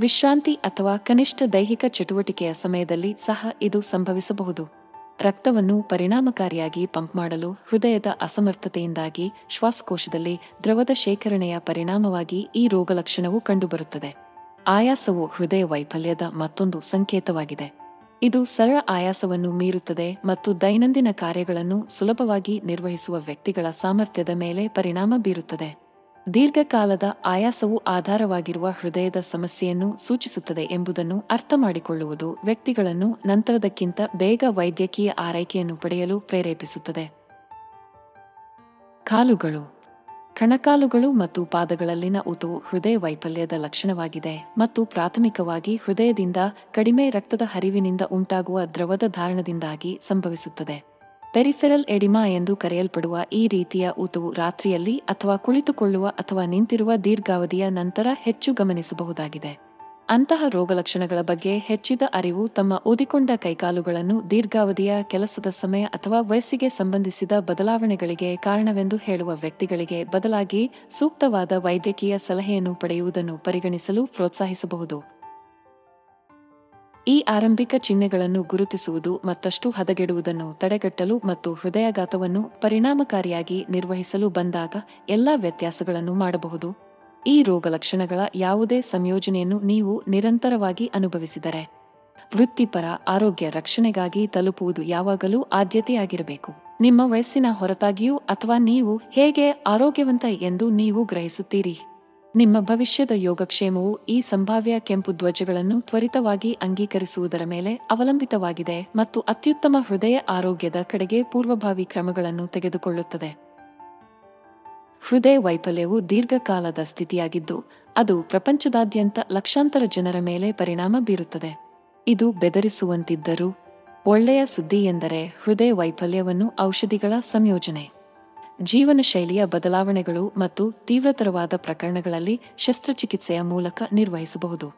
ವಿಶ್ರಾಂತಿ ಅಥವಾ ಕನಿಷ್ಠ ದೈಹಿಕ ಚಟುವಟಿಕೆಯ ಸಮಯದಲ್ಲಿ ಸಹ ಇದು ಸಂಭವಿಸಬಹುದು. ರಕ್ತವನ್ನು ಪರಿಣಾಮಕಾರಿಯಾಗಿ ಪಂಪ್ ಮಾಡಲು ಹೃದಯದ ಅಸಮರ್ಥತೆಯಿಂದಾಗಿ ಶ್ವಾಸಕೋಶದಲ್ಲಿ ದ್ರವದ ಶೇಖರಣೆಯ ಪರಿಣಾಮವಾಗಿ ಈ ರೋಗಲಕ್ಷಣವು ಕಂಡುಬರುತ್ತದೆ. ಆಯಾಸವು ಹೃದಯ ವೈಫಲ್ಯದ ಮತ್ತೊಂದು ಸಂಕೇತವಾಗಿದೆ. ಇದು ಸರಳ ಆಯಾಸವನ್ನು ಮೀರುತ್ತದೆ ಮತ್ತು ದೈನಂದಿನ ಕಾರ್ಯಗಳನ್ನು ಸುಲಭವಾಗಿ ನಿರ್ವಹಿಸುವ ವ್ಯಕ್ತಿಗಳ ಸಾಮರ್ಥ್ಯದ ಮೇಲೆ ಪರಿಣಾಮ ಬೀರುತ್ತದೆ. ದೀರ್ಘಕಾಲದ ಆಯಾಸವು ಆಧಾರವಾಗಿರುವ ಹೃದಯದ ಸಮಸ್ಯೆಯನ್ನು ಸೂಚಿಸುತ್ತದೆ ಎಂಬುದನ್ನು ಅರ್ಥಮಾಡಿಕೊಳ್ಳುವುದು ವ್ಯಕ್ತಿಗಳನ್ನು ನಂತರದಕ್ಕಿಂತ ಬೇಗ ವೈದ್ಯಕೀಯ ಆರೈಕೆಯನ್ನು ಪಡೆಯಲು ಪ್ರೇರೇಪಿಸುತ್ತದೆ. ಕಾಲುಗಳು. ಕಣಕಾಲುಗಳು ಮತ್ತು ಪಾದಗಳಲ್ಲಿನ ಊತವು ಹೃದಯ ವೈಫಲ್ಯದ ಲಕ್ಷಣವಾಗಿದೆ ಮತ್ತು ಪ್ರಾಥಮಿಕವಾಗಿ ಹೃದಯದಿಂದ ಕಡಿಮೆ ರಕ್ತದ ಹರಿವಿನಿಂದ ಉಂಟಾಗುವ ದ್ರವದ ಧಾರಣದಿಂದಾಗಿ ಸಂಭವಿಸುತ್ತದೆ. ಪೆರಿಫೆರಲ್ ಎಡಿಮಾ ಎಂದು ಕರೆಯಲ್ಪಡುವ ಈ ರೀತಿಯ ಊತವು ರಾತ್ರಿಯಲ್ಲಿ ಅಥವಾ ಕುಳಿತುಕೊಳ್ಳುವ ಅಥವಾ ನಿಂತಿರುವ ದೀರ್ಘಾವಧಿಯ ನಂತರ ಹೆಚ್ಚು ಗಮನಿಸಬಹುದಾಗಿದೆ. ಅಂತಹ ರೋಗಲಕ್ಷಣಗಳ ಬಗ್ಗೆ ಹೆಚ್ಚಿದ ಅರಿವು ತಮ್ಮ ಊದಿಕೊಂಡ ಕೈಕಾಲುಗಳನ್ನು ದೀರ್ಘಾವಧಿಯ ಕೆಲಸದ ಸಮಯ ಅಥವಾ ವಯಸ್ಸಿಗೆ ಸಂಬಂಧಿಸಿದ ಬದಲಾವಣೆಗಳಿಗೆ ಕಾರಣವೆಂದು ಹೇಳುವ ವ್ಯಕ್ತಿಗಳಿಗೆ ಬದಲಾಗಿ ಸೂಕ್ತವಾದ ವೈದ್ಯಕೀಯ ಸಲಹೆಯನ್ನು ಪಡೆಯುವುದನ್ನು ಪರಿಗಣಿಸಲು ಪ್ರೋತ್ಸಾಹಿಸಬಹುದು. ಈ ಆರಂಭಿಕ ಚಿಹ್ನೆಗಳನ್ನು ಗುರುತಿಸುವುದು ಮತ್ತಷ್ಟು ಹದಗೆಡುವುದನ್ನು ತಡೆಗಟ್ಟಲು ಮತ್ತು ಹೃದಯಾಘಾತವನ್ನು ಪರಿಣಾಮಕಾರಿಯಾಗಿ ನಿರ್ವಹಿಸಲು ಬಂದಾಗ ಎಲ್ಲಾ ವ್ಯತ್ಯಾಸಗಳನ್ನು ಮಾಡಬಹುದು. ಈ ರೋಗಲಕ್ಷಣಗಳ ಯಾವುದೇ ಸಂಯೋಜನೆಯನ್ನು ನೀವು ನಿರಂತರವಾಗಿ ಅನುಭವಿಸಿದರೆ ವೃತ್ತಿಪರ ಆರೋಗ್ಯ ರಕ್ಷಣೆಗಾಗಿ ತಲುಪುವುದು ಯಾವಾಗಲೂ ಆದ್ಯತೆಯಾಗಿರಬೇಕು. ನಿಮ್ಮ ವಯಸ್ಸಿನ ಹೊರತಾಗಿಯೂ ಅಥವಾ ನೀವು ಹೇಗೆ ಆರೋಗ್ಯವಂತ ಎಂದು ನೀವು ಗ್ರಹಿಸುತ್ತೀರಿ? ನಿಮ್ಮ ಭವಿಷ್ಯದ ಯೋಗಕ್ಷೇಮವು ಈ ಸಂಭಾವ್ಯ ಕೆಂಪು ಧ್ವಜಗಳನ್ನು ತ್ವರಿತವಾಗಿ ಅಂಗೀಕರಿಸುವುದರ ಮೇಲೆ ಅವಲಂಬಿತವಾಗಿದೆ ಮತ್ತು ಅತ್ಯುತ್ತಮ ಹೃದಯ ಆರೋಗ್ಯದ ಕಡೆಗೆ ಪೂರ್ವಭಾವಿ ಕ್ರಮಗಳನ್ನು ತೆಗೆದುಕೊಳ್ಳುತ್ತದೆ. ಹೃದಯ ವೈಫಲ್ಯವು ದೀರ್ಘಕಾಲದ ಸ್ಥಿತಿಯಾಗಿದ್ದು, ಅದು ಪ್ರಪಂಚದಾದ್ಯಂತ ಲಕ್ಷಾಂತರ ಜನರ ಮೇಲೆ ಪರಿಣಾಮ ಬೀರುತ್ತದೆ. ಇದು ಬೆದರಿಸುವಂತಿದ್ದರೂ ಒಳ್ಳೆಯ ಸುದ್ದಿ ಎಂದರೆ ಹೃದಯ ವೈಫಲ್ಯವನ್ನು ಔಷಧಿಗಳ ಸಂಯೋಜನೆ. ಜೀವನ ಶೈಲಿಯ ಬದಲಾವಣೆಗಳು ಮತ್ತು ತೀವ್ರತರವಾದ ಪ್ರಕರಣಗಳಲ್ಲಿ ಶಸ್ತ್ರಚಿಕಿತ್ಸೆಯ ಮೂಲಕ ನಿರ್ವಹಿಸಬಹುದು.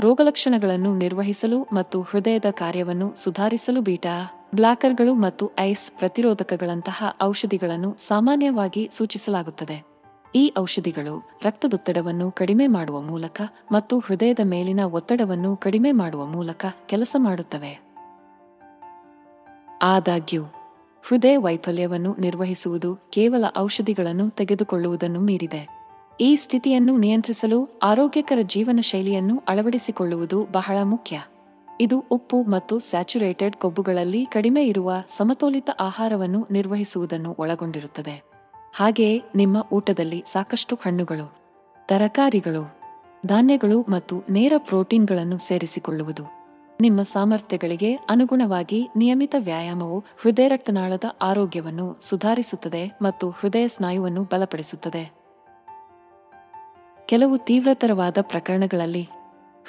ರೋಗಲಕ್ಷಣಗಳನ್ನು ನಿರ್ವಹಿಸಲು ಮತ್ತು ಹೃದಯದ ಕಾರ್ಯವನ್ನು ಸುಧಾರಿಸಲು ಬೀಟಾ, ಬ್ಲಾಕರ್ಗಳು ಮತ್ತು ಐಸ್ ಪ್ರತಿರೋಧಕಗಳಂತಹ ಔಷಧಿಗಳನ್ನು ಸಾಮಾನ್ಯವಾಗಿ ಸೂಚಿಸಲಾಗುತ್ತದೆ. ಈ ಔಷಧಿಗಳು ರಕ್ತದೊತ್ತಡವನ್ನು ಕಡಿಮೆ ಮಾಡುವ ಮೂಲಕ ಮತ್ತು ಹೃದಯದ ಮೇಲಿನ ಒತ್ತಡವನ್ನು ಕಡಿಮೆ ಮಾಡುವ ಮೂಲಕ ಕೆಲಸ ಮಾಡುತ್ತವೆ. ಆದಾಗ್ಯೂ ಹೃದಯ ವೈಫಲ್ಯವನ್ನು ನಿರ್ವಹಿಸುವುದು ಕೇವಲ ಔಷಧಿಗಳನ್ನು ತೆಗೆದುಕೊಳ್ಳುವುದನ್ನು ಮೀರಿದೆ. ಈ ಸ್ಥಿತಿಯನ್ನು ನಿಯಂತ್ರಿಸಲು ಆರೋಗ್ಯಕರ ಜೀವನ ಶೈಲಿಯನ್ನು ಅಳವಡಿಸಿಕೊಳ್ಳುವುದು ಬಹಳ ಮುಖ್ಯ. ಇದು ಉಪ್ಪು ಮತ್ತು ಸ್ಯಾಚುರೇಟೆಡ್ ಕೊಬ್ಬುಗಳಲ್ಲಿ ಕಡಿಮೆ ಇರುವ ಸಮತೋಲಿತ ಆಹಾರವನ್ನು ನಿರ್ವಹಿಸುವುದನ್ನು ಒಳಗೊಂಡಿರುತ್ತದೆ. ಹಾಗೆಯೇ ನಿಮ್ಮ ಊಟದಲ್ಲಿ ಸಾಕಷ್ಟು ಹಣ್ಣುಗಳು, ತರಕಾರಿಗಳು, ಧಾನ್ಯಗಳು ಮತ್ತು ನೇರ ಪ್ರೋಟೀನ್ಗಳನ್ನು ಸೇರಿಸಿಕೊಳ್ಳುವುದು. ನಿಮ್ಮ ಸಾಮರ್ಥ್ಯಗಳಿಗೆ ಅನುಗುಣವಾಗಿ ನಿಯಮಿತ ವ್ಯಾಯಾಮವು ಹೃದಯ ರಕ್ತನಾಳದ ಆರೋಗ್ಯವನ್ನು ಸುಧಾರಿಸುತ್ತದೆ ಮತ್ತು ಹೃದಯ ಸ್ನಾಯುವನ್ನು ಬಲಪಡಿಸುತ್ತದೆ. ಕೆಲವು ತೀವ್ರತರವಾದ ಪ್ರಕರಣಗಳಲ್ಲಿ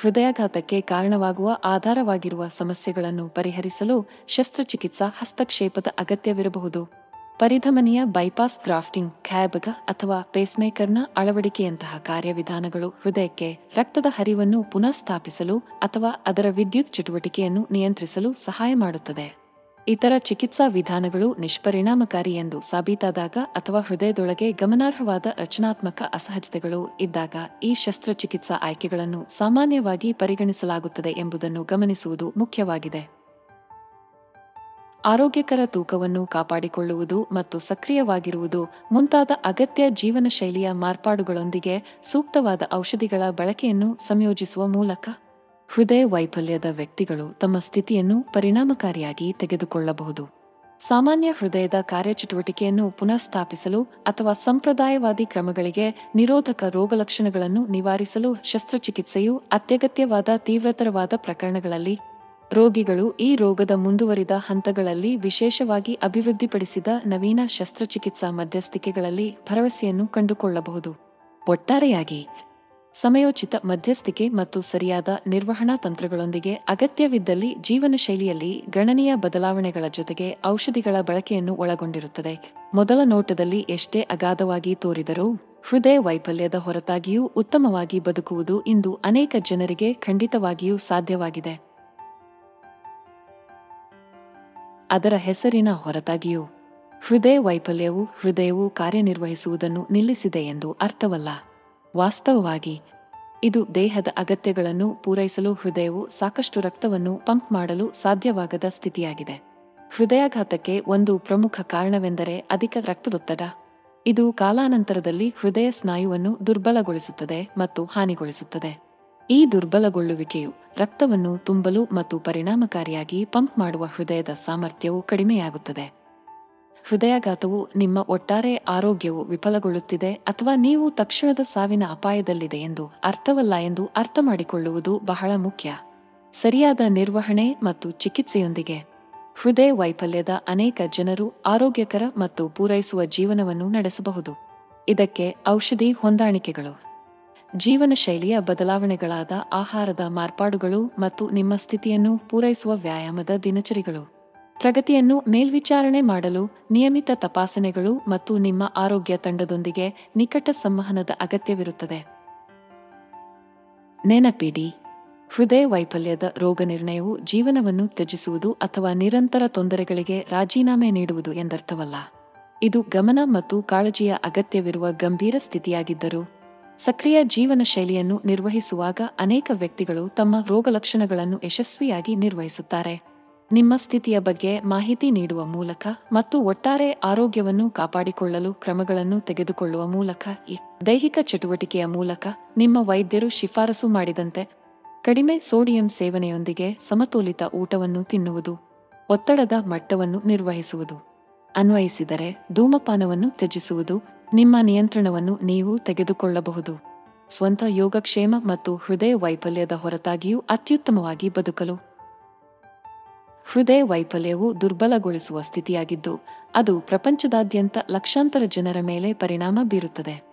ಹೃದಯಾಘಾತಕ್ಕೆ ಕಾರಣವಾಗುವ ಆಧಾರವಾಗಿರುವ ಸಮಸ್ಯೆಗಳನ್ನು ಪರಿಹರಿಸಲು ಶಸ್ತ್ರಚಿಕಿತ್ಸಾ ಹಸ್ತಕ್ಷೇಪದ ಅಗತ್ಯವಿರಬಹುದು. ಪರಿಧಮನಿಯ ಬೈಪಾಸ್ ಗ್ರಾಫ್ಟಿಂಗ್ ಕ್ಯಾಬಗ ಅಥವಾ ಪೇಸ್ಮೇಕರ್ನ ಅಳವಡಿಕೆಯಂತಹ ಕಾರ್ಯವಿಧಾನಗಳು ಹೃದಯಕ್ಕೆ ರಕ್ತದ ಹರಿವನ್ನು ಪುನಃಸ್ಥಾಪಿಸಲು ಅಥವಾ ಅದರ ವಿದ್ಯುತ್ ಚಟುವಟಿಕೆಯನ್ನು ನಿಯಂತ್ರಿಸಲು ಸಹಾಯ ಮಾಡುತ್ತದೆ. ಇತರ ಚಿಕಿತ್ಸಾ ವಿಧಾನಗಳು ನಿಷ್ಪರಿಣಾಮಕಾರಿ ಎಂದು ಸಾಬೀತಾದಾಗ ಅಥವಾ ಹೃದಯದೊಳಗೆ ಗಮನಾರ್ಹವಾದ ರಚನಾತ್ಮಕ ಅಸಹಜತೆಗಳು ಇದ್ದಾಗ ಈ ಶಸ್ತ್ರಚಿಕಿತ್ಸಾ ಆಯ್ಕೆಗಳನ್ನು ಸಾಮಾನ್ಯವಾಗಿ ಪರಿಗಣಿಸಲಾಗುತ್ತದೆ ಎಂಬುದನ್ನು ಗಮನಿಸುವುದು ಮುಖ್ಯವಾಗಿದೆ. ಆರೋಗ್ಯಕರ ತೂಕವನ್ನು ಕಾಪಾಡಿಕೊಳ್ಳುವುದು ಮತ್ತು ಸಕ್ರಿಯವಾಗಿರುವುದು ಮುಂತಾದ ಅಗತ್ಯ ಜೀವನ ಶೈಲಿಯ ಮಾರ್ಪಾಡುಗಳೊಂದಿಗೆ ಸೂಕ್ತವಾದ ಔಷಧಿಗಳ ಬಳಕೆಯನ್ನು ಸಂಯೋಜಿಸುವ ಮೂಲಕ ಹೃದಯ ವೈಫಲ್ಯದ ವ್ಯಕ್ತಿಗಳು ತಮ್ಮ ಸ್ಥಿತಿಯನ್ನು ಪರಿಣಾಮಕಾರಿಯಾಗಿ ತೆಗೆದುಕೊಳ್ಳಬಹುದು. ಸಾಮಾನ್ಯ ಹೃದಯದ ಕಾರ್ಯಚಟುವಟಿಕೆಯನ್ನು ಪುನಃಸ್ಥಾಪಿಸಲು ಅಥವಾ ಸಂಪ್ರದಾಯವಾದಿ ಕ್ರಮಗಳಿಗೆ ನಿರೋಧಕ ರೋಗಲಕ್ಷಣಗಳನ್ನು ನಿವಾರಿಸಲು ಶಸ್ತ್ರಚಿಕಿತ್ಸೆಯು ಅತ್ಯಗತ್ಯವಾದ ತೀವ್ರತರವಾದ ಪ್ರಕರಣಗಳಲ್ಲಿ ರೋಗಿಗಳು ಈ ರೋಗದ ಮುಂದುವರಿದ ಹಂತಗಳಲ್ಲಿ ವಿಶೇಷವಾಗಿ ಅಭಿವೃದ್ಧಿಪಡಿಸಿದ ನವೀನ ಶಸ್ತ್ರಚಿಕಿತ್ಸಾ ಮಧ್ಯಸ್ಥಿಕೆಗಳಲ್ಲಿ ಭರವಸೆಯನ್ನು ಕಂಡುಕೊಳ್ಳಬಹುದು. ಒಟ್ಟಾರೆಯಾಗಿ, ಸಮಯೋಚಿತ ಮಧ್ಯಸ್ಥಿಕೆ ಮತ್ತು ಸರಿಯಾದ ನಿರ್ವಹಣಾ ತಂತ್ರಗಳೊಂದಿಗೆ ಅಗತ್ಯವಿದ್ದಲ್ಲಿ ಜೀವನ ಶೈಲಿಯಲ್ಲಿ ಗಣನೀಯ ಬದಲಾವಣೆಗಳ ಜೊತೆಗೆ ಔಷಧಿಗಳ ಬಳಕೆಯನ್ನು ಒಳಗೊಂಡಿರುತ್ತದೆ. ಮೊದಲ ನೋಟದಲ್ಲಿ ಎಷ್ಟೇ ಅಗಾಧವಾಗಿ ತೋರಿದರೂ, ಹೃದಯ ವೈಫಲ್ಯದ ಹೊರತಾಗಿಯೂ ಉತ್ತಮವಾಗಿ ಬದುಕುವುದು ಇಂದು ಅನೇಕ ಜನರಿಗೆ ಖಂಡಿತವಾಗಿಯೂ ಸಾಧ್ಯವಾಗಿದೆ. ಅದರ ಹೆಸರಿನ ಹೊರತಾಗಿಯೂ, ಹೃದಯ ವೈಫಲ್ಯವು ಹೃದಯವು ಕಾರ್ಯನಿರ್ವಹಿಸುವುದನ್ನು ನಿಲ್ಲಿಸಿದೆ ಎಂದು ಅರ್ಥವಲ್ಲ. ವಾಸ್ತವವಾಗಿ, ಇದು ದೇಹದ ಅಗತ್ಯಗಳನ್ನು ಪೂರೈಸಲು ಹೃದಯವು ಸಾಕಷ್ಟು ರಕ್ತವನ್ನು ಪಂಪ್ ಮಾಡಲು ಸಾಧ್ಯವಾಗದ ಸ್ಥಿತಿಯಾಗಿದೆ. ಹೃದಯಾಘಾತಕ್ಕೆ ಒಂದು ಪ್ರಮುಖ ಕಾರಣವೆಂದರೆ ಅಧಿಕ ರಕ್ತದೊತ್ತಡ. ಇದು ಕಾಲಾನಂತರದಲ್ಲಿ ಹೃದಯ ಸ್ನಾಯುವನ್ನು ದುರ್ಬಲಗೊಳಿಸುತ್ತದೆ ಮತ್ತು ಹಾನಿಗೊಳಿಸುತ್ತದೆ. ಈ ದುರ್ಬಲಗೊಳ್ಳುವಿಕೆಯು ರಕ್ತವನ್ನು ತುಂಬಲು ಮತ್ತು ಪರಿಣಾಮಕಾರಿಯಾಗಿ ಪಂಪ್ ಮಾಡುವ ಹೃದಯದ ಸಾಮರ್ಥ್ಯವು ಕಡಿಮೆಯಾಗುತ್ತದೆ. ಹೃದಯಾಘಾತವು ನಿಮ್ಮ ಒಟ್ಟಾರೆ ಆರೋಗ್ಯವು ವಿಫಲಗೊಳ್ಳುತ್ತಿದೆ ಅಥವಾ ನೀವು ತಕ್ಷಣದ ಸಾವಿನ ಅಪಾಯದಲ್ಲಿದೆ ಎಂದು ಅರ್ಥವಲ್ಲ ಎಂದು ಅರ್ಥ ಮಾಡಿಕೊಳ್ಳುವುದು ಬಹಳ ಮುಖ್ಯ. ಸರಿಯಾದ ನಿರ್ವಹಣೆ ಮತ್ತು ಚಿಕಿತ್ಸೆಯೊಂದಿಗೆ ಹೃದಯ ವೈಫಲ್ಯದ ಅನೇಕ ಜನರು ಆರೋಗ್ಯಕರ ಮತ್ತು ಪೂರೈಸುವ ಜೀವನವನ್ನು ನಡೆಸಬಹುದು. ಇದಕ್ಕೆ ಔಷಧಿ ಹೊಂದಾಣಿಕೆಗಳು. ಜೀವನ ಶೈಲಿಯ ಬದಲಾವಣೆಗಳಾದ ಆಹಾರದ ಮಾರ್ಪಾಡುಗಳು ಮತ್ತು ನಿಮ್ಮ ಸ್ಥಿತಿಯನ್ನು ಪೂರೈಸುವ ವ್ಯಾಯಾಮದ ದಿನಚರಿಗಳು. ಪ್ರಗತಿಯನ್ನು ಮೇಲ್ವಿಚಾರಣೆ ಮಾಡಲು, ನಿಯಮಿತ ತಪಾಸಣೆಗಳು ಮತ್ತು ನಿಮ್ಮ ಆರೋಗ್ಯ ತಂಡದೊಂದಿಗೆ ನಿಕಟ ಸಂವಹನದ ಅಗತ್ಯವಿರುತ್ತದೆ. ನೆನಪಿಡಿ, ಹೃದಯ ವೈಫಲ್ಯದ ರೋಗ ನಿರ್ಣಯವು ಜೀವನವನ್ನು ತ್ಯಜಿಸುವುದು ಅಥವಾ ನಿರಂತರ ತೊಂದರೆಗಳಿಗೆ ರಾಜೀನಾಮೆ ನೀಡುವುದು ಎಂದರ್ಥವಲ್ಲ. ಇದು ಗಮನ ಮತ್ತು ಕಾಳಜಿಯ ಅಗತ್ಯವಿರುವ ಗಂಭೀರ ಸ್ಥಿತಿಯಾಗಿದ್ದರೂ ಸಕ್ರಿಯ ಜೀವನ ಶೈಲಿಯನ್ನು ನಿರ್ವಹಿಸುವಾಗ ಅನೇಕ ವ್ಯಕ್ತಿಗಳು ತಮ್ಮ ರೋಗಲಕ್ಷಣಗಳನ್ನು ಯಶಸ್ವಿಯಾಗಿ ನಿರ್ವಹಿಸುತ್ತಾರೆ. ನಿಮ್ಮ ಸ್ಥಿತಿಯ ಬಗ್ಗೆ ಮಾಹಿತಿ ನೀಡುವ ಮೂಲಕ ಮತ್ತು ಒಟ್ಟಾರೆ ಆರೋಗ್ಯವನ್ನು ಕಾಪಾಡಿಕೊಳ್ಳಲು ಕ್ರಮಗಳನ್ನು ತೆಗೆದುಕೊಳ್ಳುವ ಮೂಲಕ ದೈಹಿಕ ಚಟುವಟಿಕೆಯ ಮೂಲಕ ನಿಮ್ಮ ವೈದ್ಯರು ಶಿಫಾರಸು ಮಾಡಿದಂತೆ ಕಡಿಮೆ ಸೋಡಿಯಂ ಸೇವನೆಯೊಂದಿಗೆ ಸಮತೋಲಿತ ಊಟವನ್ನು ತಿನ್ನುವುದು, ಒತ್ತಡದ ಮಟ್ಟವನ್ನು ನಿರ್ವಹಿಸುವುದು, ಅನ್ವಯಿಸಿದರೆ ಧೂಮಪಾನವನ್ನು ತ್ಯಜಿಸುವುದು ನಿಮ್ಮ ನಿಯಂತ್ರಣವನ್ನು ನೀವು ತೆಗೆದುಕೊಳ್ಳಬಹುದು. ಸ್ವಂತ ಯೋಗಕ್ಷೇಮ ಮತ್ತು ಹೃದಯ ವೈಫಲ್ಯದ ಹೊರತಾಗಿಯೂ ಅತ್ಯುತ್ತಮವಾಗಿ ಬದುಕಲು. ಹೃದಯ ವೈಫಲ್ಯವು ದುರ್ಬಲಗೊಳಿಸುವ ಸ್ಥಿತಿಯಾಗಿದ್ದು, ಅದು ಪ್ರಪಂಚದಾದ್ಯಂತ ಲಕ್ಷಾಂತರ ಜನರ ಮೇಲೆ ಪರಿಣಾಮ ಬೀರುತ್ತದೆ.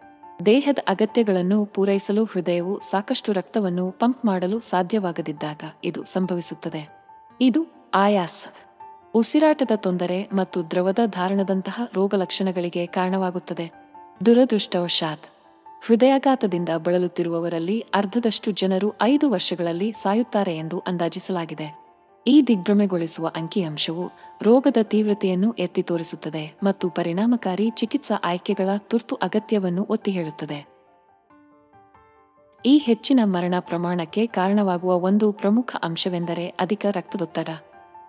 ದೇಹದ ಅಗತ್ಯಗಳನ್ನು ಪೂರೈಸಲು ಹೃದಯವು ಸಾಕಷ್ಟು ರಕ್ತವನ್ನು ಪಂಪ್ ಮಾಡಲು ಸಾಧ್ಯವಾಗದಿದ್ದಾಗ ಇದು ಸಂಭವಿಸುತ್ತದೆ. ಇದು ಆಯಾಸ್. ಉಸಿರಾಟದ ತೊಂದರೆ ಮತ್ತು ದ್ರವದ ಧಾರಣದಂತಹ ರೋಗಲಕ್ಷಣಗಳಿಗೆ ಕಾರಣವಾಗುತ್ತದೆ. ದುರದೃಷ್ಟವಶಾತ್, ಹೃದಯಾಘಾತದಿಂದ ಬಳಲುತ್ತಿರುವವರಲ್ಲಿ ಅರ್ಧದಷ್ಟು ಜನರು ಐದು ವರ್ಷಗಳಲ್ಲಿ ಸಾಯುತ್ತಾರೆ ಎಂದು ಅಂದಾಜಿಸಲಾಗಿದೆ. ಈ ದಿಗ್ಭ್ರಮೆಗೊಳಿಸುವ ಅಂಕಿಅಂಶವು ರೋಗದ ತೀವ್ರತೆಯನ್ನು ಎತ್ತಿ ತೋರಿಸುತ್ತದೆ ಮತ್ತು ಪರಿಣಾಮಕಾರಿ ಚಿಕಿತ್ಸಾ ಆಯ್ಕೆಗಳ ತುರ್ತು ಅಗತ್ಯವನ್ನು ಒತ್ತಿ ಹೇಳುತ್ತದೆ ಈ ಹೆಚ್ಚಿನ ಮರಣ ಪ್ರಮಾಣಕ್ಕೆ ಕಾರಣವಾಗುವ ಒಂದು ಪ್ರಮುಖ ಅಂಶವೆಂದರೆ ಅಧಿಕ ರಕ್ತದೊತ್ತಡ.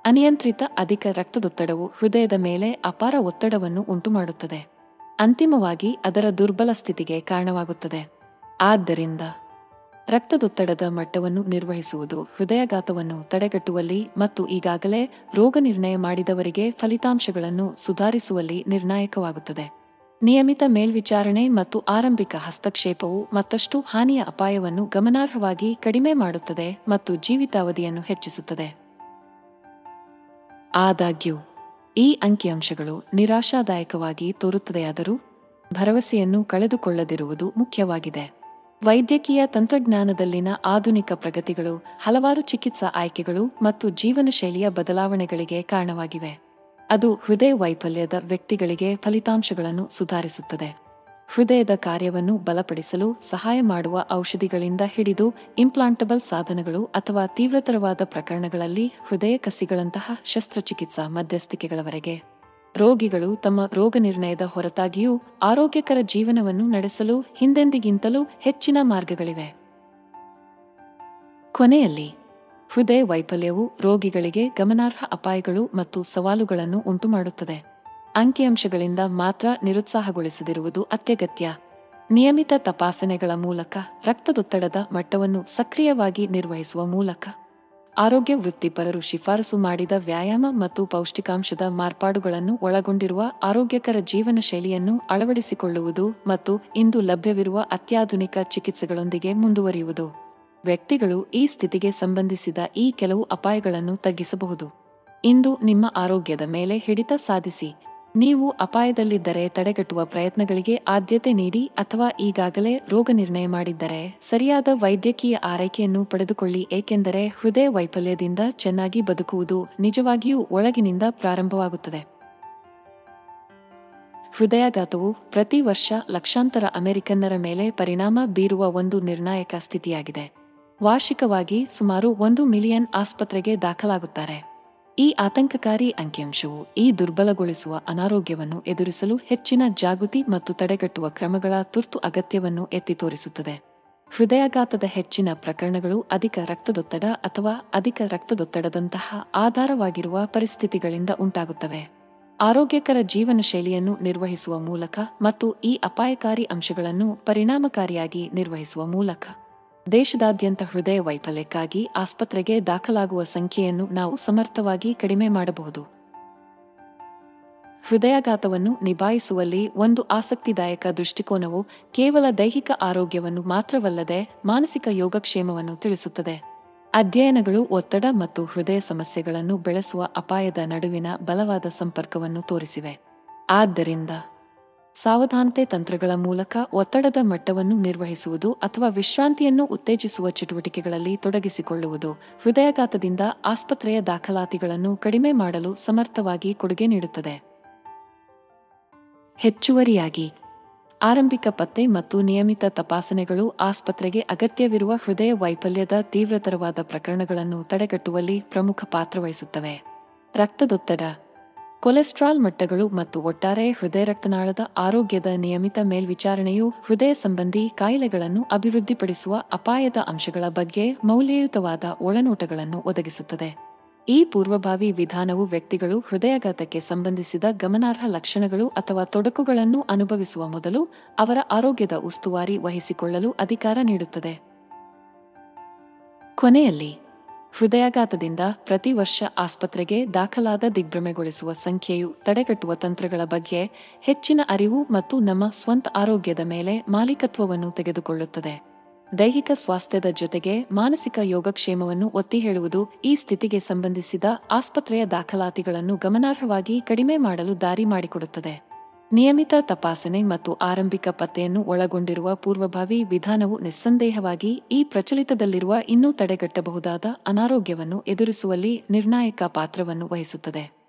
ಅನಿಯಂತ್ರಿತ ಅಧಿಕ ರಕ್ತದೊತ್ತಡವು ಹೃದಯದ ಮೇಲೆ ಅಪಾರ ಒತ್ತಡವನ್ನು ಉಂಟುಮಾಡುತ್ತದೆ. ಅಂತಿಮವಾಗಿ ಅದರ ದುರ್ಬಲ ಸ್ಥಿತಿಗೆ ಕಾರಣವಾಗುತ್ತದೆ. ಆದ್ದರಿಂದ ರಕ್ತದೊತ್ತಡದ ಮಟ್ಟವನ್ನು ನಿರ್ವಹಿಸುವುದು ಹೃದಯಘಾತವನ್ನು ತಡೆಗಟ್ಟುವಲ್ಲಿ ಮತ್ತು ಈಗಾಗಲೇ ರೋಗ ನಿರ್ಣಯ ಮಾಡಿದವರಿಗೆ ಫಲಿತಾಂಶಗಳನ್ನು ಸುಧಾರಿಸುವಲ್ಲಿ ನಿರ್ಣಾಯಕವಾಗುತ್ತದೆ. ನಿಯಮಿತ ಮೇಲ್ವಿಚಾರಣೆ ಮತ್ತು ಆರಂಭಿಕ ಹಸ್ತಕ್ಷೇಪವು ಮತ್ತಷ್ಟು ಹಾನಿಯ ಅಪಾಯವನ್ನು ಗಮನಾರ್ಹವಾಗಿ ಕಡಿಮೆ ಮಾಡುತ್ತದೆ ಮತ್ತು ಜೀವಿತಾವಧಿಯನ್ನು ಹೆಚ್ಚಿಸುತ್ತದೆ. ಆದಾಗ್ಯೂ ಈ ಅಂಕಿಅಂಶಗಳು ನಿರಾಶಾದಾಯಕವಾಗಿ ತೋರುತ್ತದೆಯಾದರೂ ಭರವಸೆಯನ್ನು ಕಳೆದುಕೊಳ್ಳದಿರುವುದು ಮುಖ್ಯವಾಗಿದೆ. ವೈದ್ಯಕೀಯ ತಂತ್ರಜ್ಞಾನದಲ್ಲಿನ ಆಧುನಿಕ ಪ್ರಗತಿಗಳು ಹಲವಾರು ಚಿಕಿತ್ಸಾ ಆಯ್ಕೆಗಳು ಮತ್ತು ಜೀವನ ಶೈಲಿಯ ಬದಲಾವಣೆಗಳಿಗೆ ಕಾರಣವಾಗಿವೆ. ಅದು ಹೃದಯ ವೈಫಲ್ಯದ ವ್ಯಕ್ತಿಗಳಿಗೆ ಫಲಿತಾಂಶಗಳನ್ನು ಸುಧಾರಿಸುತ್ತದೆ. ಹೃದಯದ ಕಾರ್ಯವನ್ನು ಬಲಪಡಿಸಲು ಸಹಾಯ ಮಾಡುವ ಔಷಧಿಗಳಿಂದ ಹಿಡಿದು ಇಂಪ್ಲಾಂಟಬಲ್ ಸಾಧನಗಳು ಅಥವಾ ತೀವ್ರತರವಾದ ಪ್ರಕರಣಗಳಲ್ಲಿ ಹೃದಯ ಕಸಿಗಳಂತಹ ಶಸ್ತ್ರಚಿಕಿತ್ಸಾ ಮಧ್ಯಸ್ಥಿಕೆಗಳವರೆಗೆ. ರೋಗಿಗಳು ತಮ್ಮ ರೋಗ ನಿರ್ಣಯದ ಹೊರತಾಗಿಯೂ ಆರೋಗ್ಯಕರ ಜೀವನವನ್ನು ನಡೆಸಲು ಹಿಂದೆಂದಿಗಿಂತಲೂ ಹೆಚ್ಚಿನ ಮಾರ್ಗಗಳಿವೆ. ಕೊನೆಯಲ್ಲಿ, ಹೃದಯ ವೈಫಲ್ಯವು ರೋಗಿಗಳಿಗೆ ಗಮನಾರ್ಹ ಅಪಾಯಗಳು ಮತ್ತು ಸವಾಲುಗಳನ್ನು ಉಂಟುಮಾಡುತ್ತದೆ. ಅಂಕಿಅಂಶಗಳಿಂದ ಮಾತ್ರ ನಿರುತ್ಸಾಹಗೊಳಿಸದಿರುವುದು ಅತ್ಯಗತ್ಯ. ನಿಯಮಿತ ತಪಾಸಣೆಗಳ ಮೂಲಕ ರಕ್ತದೊತ್ತಡದ ಮಟ್ಟವನ್ನು ಸಕ್ರಿಯವಾಗಿ ನಿರ್ವಹಿಸುವ ಮೂಲಕ ಆರೋಗ್ಯ ವೃತ್ತಿಪರರು ಶಿಫಾರಸು ಮಾಡಿದ ವ್ಯಾಯಾಮ ಮತ್ತು ಪೌಷ್ಟಿಕಾಂಶದ ಮಾರ್ಪಾಡುಗಳನ್ನು ಒಳಗೊಂಡಿರುವ ಆರೋಗ್ಯಕರ ಜೀವನ ಶೈಲಿಯನ್ನು ಅಳವಡಿಸಿಕೊಳ್ಳುವುದು ಮತ್ತು ಇಂದು ಲಭ್ಯವಿರುವ ಅತ್ಯಾಧುನಿಕ ಚಿಕಿತ್ಸೆಗಳೊಂದಿಗೆ ಮುಂದುವರಿಯುವುದು. ವ್ಯಕ್ತಿಗಳು ಈ ಸ್ಥಿತಿಗೆ ಸಂಬಂಧಿಸಿದ ಈ ಕೆಲವು ಅಪಾಯಗಳನ್ನು ತಗ್ಗಿಸಬಹುದು. ಇಂದು ನಿಮ್ಮ ಆರೋಗ್ಯದ ಮೇಲೆ ಹಿಡಿತ ಸಾಧಿಸಿ. ನೀವು ಅಪಾಯದಲ್ಲಿದ್ದರೆ ತಡೆಗಟ್ಟುವ ಪ್ರಯತ್ನಗಳಿಗೆ ಆದ್ಯತೆ ನೀಡಿ ಅಥವಾ ಈಗಾಗಲೇ ರೋಗ ನಿರ್ಣಯ ಮಾಡಿದ್ದರೆ ಸರಿಯಾದ ವೈದ್ಯಕೀಯ ಆರೈಕೆಯನ್ನು ಪಡೆದುಕೊಳ್ಳಿ, ಏಕೆಂದರೆ ಹೃದಯ ವೈಫಲ್ಯದಿಂದ ಚೆನ್ನಾಗಿ ಬದುಕುವುದು ನಿಜವಾಗಿಯೂ ಒಳಗಿನಿಂದ ಪ್ರಾರಂಭವಾಗುತ್ತದೆ. ಹೃದಯಾಘಾತವು ಪ್ರತಿ ವರ್ಷ ಲಕ್ಷಾಂತರ ಅಮೆರಿಕನ್ನರ ಮೇಲೆ ಪರಿಣಾಮ ಬೀರುವ ಒಂದು ನಿರ್ಣಾಯಕ ಸ್ಥಿತಿಯಾಗಿದೆ. ವಾರ್ಷಿಕವಾಗಿ ಸುಮಾರು ಒಂದು ಮಿಲಿಯನ್ ಆಸ್ಪತ್ರೆಗೆ ದಾಖಲಾಗುತ್ತಾರೆ. ಈ ಆತಂಕಕಾರಿ ಅಂಕಿಅಂಶವು ಈ ದುರ್ಬಲಗೊಳಿಸುವ ಅನಾರೋಗ್ಯವನ್ನು ಎದುರಿಸಲು ಹೆಚ್ಚಿನ ಜಾಗೃತಿ ಮತ್ತು ತಡೆಗಟ್ಟುವ ಕ್ರಮಗಳ ತುರ್ತು ಅಗತ್ಯವನ್ನು ಎತ್ತಿ ತೋರಿಸುತ್ತದೆ. ಹೃದಯಾಘಾತದ ಹೆಚ್ಚಿನ ಪ್ರಕರಣಗಳು ಅಧಿಕ ರಕ್ತದೊತ್ತಡ ಅಥವಾ ಅಧಿಕ ರಕ್ತದೊತ್ತಡದಂತಹ ಆಧಾರವಾಗಿರುವ ಪರಿಸ್ಥಿತಿಗಳಿಂದ ಉಂಟಾಗುತ್ತವೆ. ಆರೋಗ್ಯಕರ ಜೀವನ ಶೈಲಿಯನ್ನು ನಿರ್ವಹಿಸುವ ಮೂಲಕ ಮತ್ತು ಈ ಅಪಾಯಕಾರಿ ಅಂಶಗಳನ್ನು ಪರಿಣಾಮಕಾರಿಯಾಗಿ ನಿರ್ವಹಿಸುವ ಮೂಲಕ ದೇಶದಾದ್ಯಂತ ಹೃದಯ ವೈಫಲ್ಯಕ್ಕಾಗಿ ಆಸ್ಪತ್ರೆಗೆ ದಾಖಲಾಗುವ ಸಂಖ್ಯೆಯನ್ನು ನಾವು ಸಮರ್ಥವಾಗಿ ಕಡಿಮೆ ಮಾಡಬಹುದು. ಹೃದಯಾಘಾತವನ್ನು ನಿಭಾಯಿಸುವಲ್ಲಿ ಒಂದು ಆಸಕ್ತಿದಾಯಕ ದೃಷ್ಟಿಕೋನವು ಕೇವಲ ದೈಹಿಕ ಆರೋಗ್ಯವನ್ನು ಮಾತ್ರವಲ್ಲದೆ ಮಾನಸಿಕ ಯೋಗಕ್ಷೇಮವನ್ನು ತಿಳಿಸುತ್ತದೆ. ಅಧ್ಯಯನಗಳು ಒತ್ತಡ ಮತ್ತು ಹೃದಯ ಸಮಸ್ಯೆಗಳನ್ನು ಬೆಳೆಸುವ ಅಪಾಯದ ನಡುವಿನ ಬಲವಾದ ಸಂಪರ್ಕವನ್ನು ತೋರಿಸಿವೆ. ಆದ್ದರಿಂದ ಸಾವಧಾನತೆ ತಂತ್ರಗಳ ಮೂಲಕ ಒತ್ತಡದ ಮಟ್ಟವನ್ನು ನಿರ್ವಹಿಸುವುದು ಅಥವಾ ವಿಶ್ರಾಂತಿಯನ್ನು ಉತ್ತೇಜಿಸುವ ಚಟುವಟಿಕೆಗಳಲ್ಲಿ ತೊಡಗಿಸಿಕೊಳ್ಳುವುದು, ಹೃದಯಾಘಾತದಿಂದ ಆಸ್ಪತ್ರೆಯ ದಾಖಲಾತಿಗಳನ್ನು ಕಡಿಮೆ ಮಾಡಲು ಸಮರ್ಥವಾಗಿ ಕೊಡುಗೆ ನೀಡುತ್ತದೆ. ಹೆಚ್ಚುವರಿಯಾಗಿ, ಆರಂಭಿಕ ಪತ್ತೆ ಮತ್ತು ನಿಯಮಿತ ತಪಾಸಣೆಗಳು ಆಸ್ಪತ್ರೆಗೆ ಅಗತ್ಯವಿರುವ ಹೃದಯ ವೈಫಲ್ಯದ ತೀವ್ರತರವಾದ ಪ್ರಕರಣಗಳನ್ನು ತಡೆಗಟ್ಟುವಲ್ಲಿ ಪ್ರಮುಖ ಪಾತ್ರ ವಹಿಸುತ್ತವೆ. ರಕ್ತದೊತ್ತಡ ಕೊಲೆಸ್ಟ್ರಾಲ್ ಮಟ್ಟಗಳು ಮತ್ತು ಒಟ್ಟಾರೆ ಹೃದಯ ರಕ್ತನಾಳದ ಆರೋಗ್ಯದ ನಿಯಮಿತ ಮೇಲ್ವಿಚಾರಣೆಯು ಹೃದಯ ಸಂಬಂಧಿ ಕಾಯಿಲೆಗಳನ್ನು ಅಭಿವೃದ್ಧಿಪಡಿಸುವ ಅಪಾಯದ ಅಂಶಗಳ ಬಗ್ಗೆ ಮೌಲ್ಯಯುತವಾದ ಒಳನೋಟಗಳನ್ನು ಒದಗಿಸುತ್ತದೆ. ಈ ಪೂರ್ವಭಾವಿ ವಿಧಾನವು ವ್ಯಕ್ತಿಗಳು ಹೃದಯಾಘಾತಕ್ಕೆ ಸಂಬಂಧಿಸಿದ ಗಮನಾರ್ಹ ಲಕ್ಷಣಗಳು ಅಥವಾ ತೊಡಕುಗಳನ್ನು ಅನುಭವಿಸುವ ಮೊದಲು ಅವರ ಆರೋಗ್ಯದ ಉಸ್ತುವಾರಿ ವಹಿಸಿಕೊಳ್ಳಲು ಅಧಿಕಾರ ನೀಡುತ್ತದೆ. ಕೊನೆಯಲ್ಲಿ ಹೃದಯಾಘಾತದಿಂದ ಪ್ರತಿ ವರ್ಷ ಆಸ್ಪತ್ರೆಗೆ ದಾಖಲಾದ ದಿಗ್ಭ್ರಮೆಗೊಳಿಸುವ ಸಂಖ್ಯೆಯು ತಡೆಗಟ್ಟುವ ತಂತ್ರಗಳ ಬಗ್ಗೆ ಹೆಚ್ಚಿನ ಅರಿವು ಮತ್ತು ನಮ್ಮ ಸ್ವಂತ ಆರೋಗ್ಯದ ಮೇಲೆ ಮಾಲೀಕತ್ವವನ್ನು ತೆಗೆದುಕೊಳ್ಳುತ್ತದೆ. ದೈಹಿಕ ಸ್ವಾಸ್ಥ್ಯದ ಜೊತೆಗೆ ಮಾನಸಿಕ ಯೋಗಕ್ಷೇಮವನ್ನು ಒತ್ತಿ ಹೇಳುವುದು ಈ ಸ್ಥಿತಿಗೆ ಸಂಬಂಧಿಸಿದ ಆಸ್ಪತ್ರೆಯ ದಾಖಲಾತಿಗಳನ್ನು ಗಮನಾರ್ಹವಾಗಿ ಕಡಿಮೆ ಮಾಡಲು ದಾರಿ ಮಾಡಿಕೊಡುತ್ತದೆ. ನಿಯಮಿತ ತಪಾಸಣೆ ಮತ್ತು ಆರಂಭಿಕ ಪತ್ತೆಯನ್ನು ಒಳಗೊಂಡಿರುವ ಪೂರ್ವಭಾವಿ ವಿಧಾನವು ನಿಸ್ಸಂದೇಹವಾಗಿ ಈ ಪ್ರಚಲಿತದಲ್ಲಿರುವ ಇನ್ನೂ ತಡೆಗಟ್ಟಬಹುದಾದ ಅನಾರೋಗ್ಯವನ್ನು ಎದುರಿಸುವಲ್ಲಿ ನಿರ್ಣಾಯಕ ಪಾತ್ರವನ್ನು ವಹಿಸುತ್ತದೆ.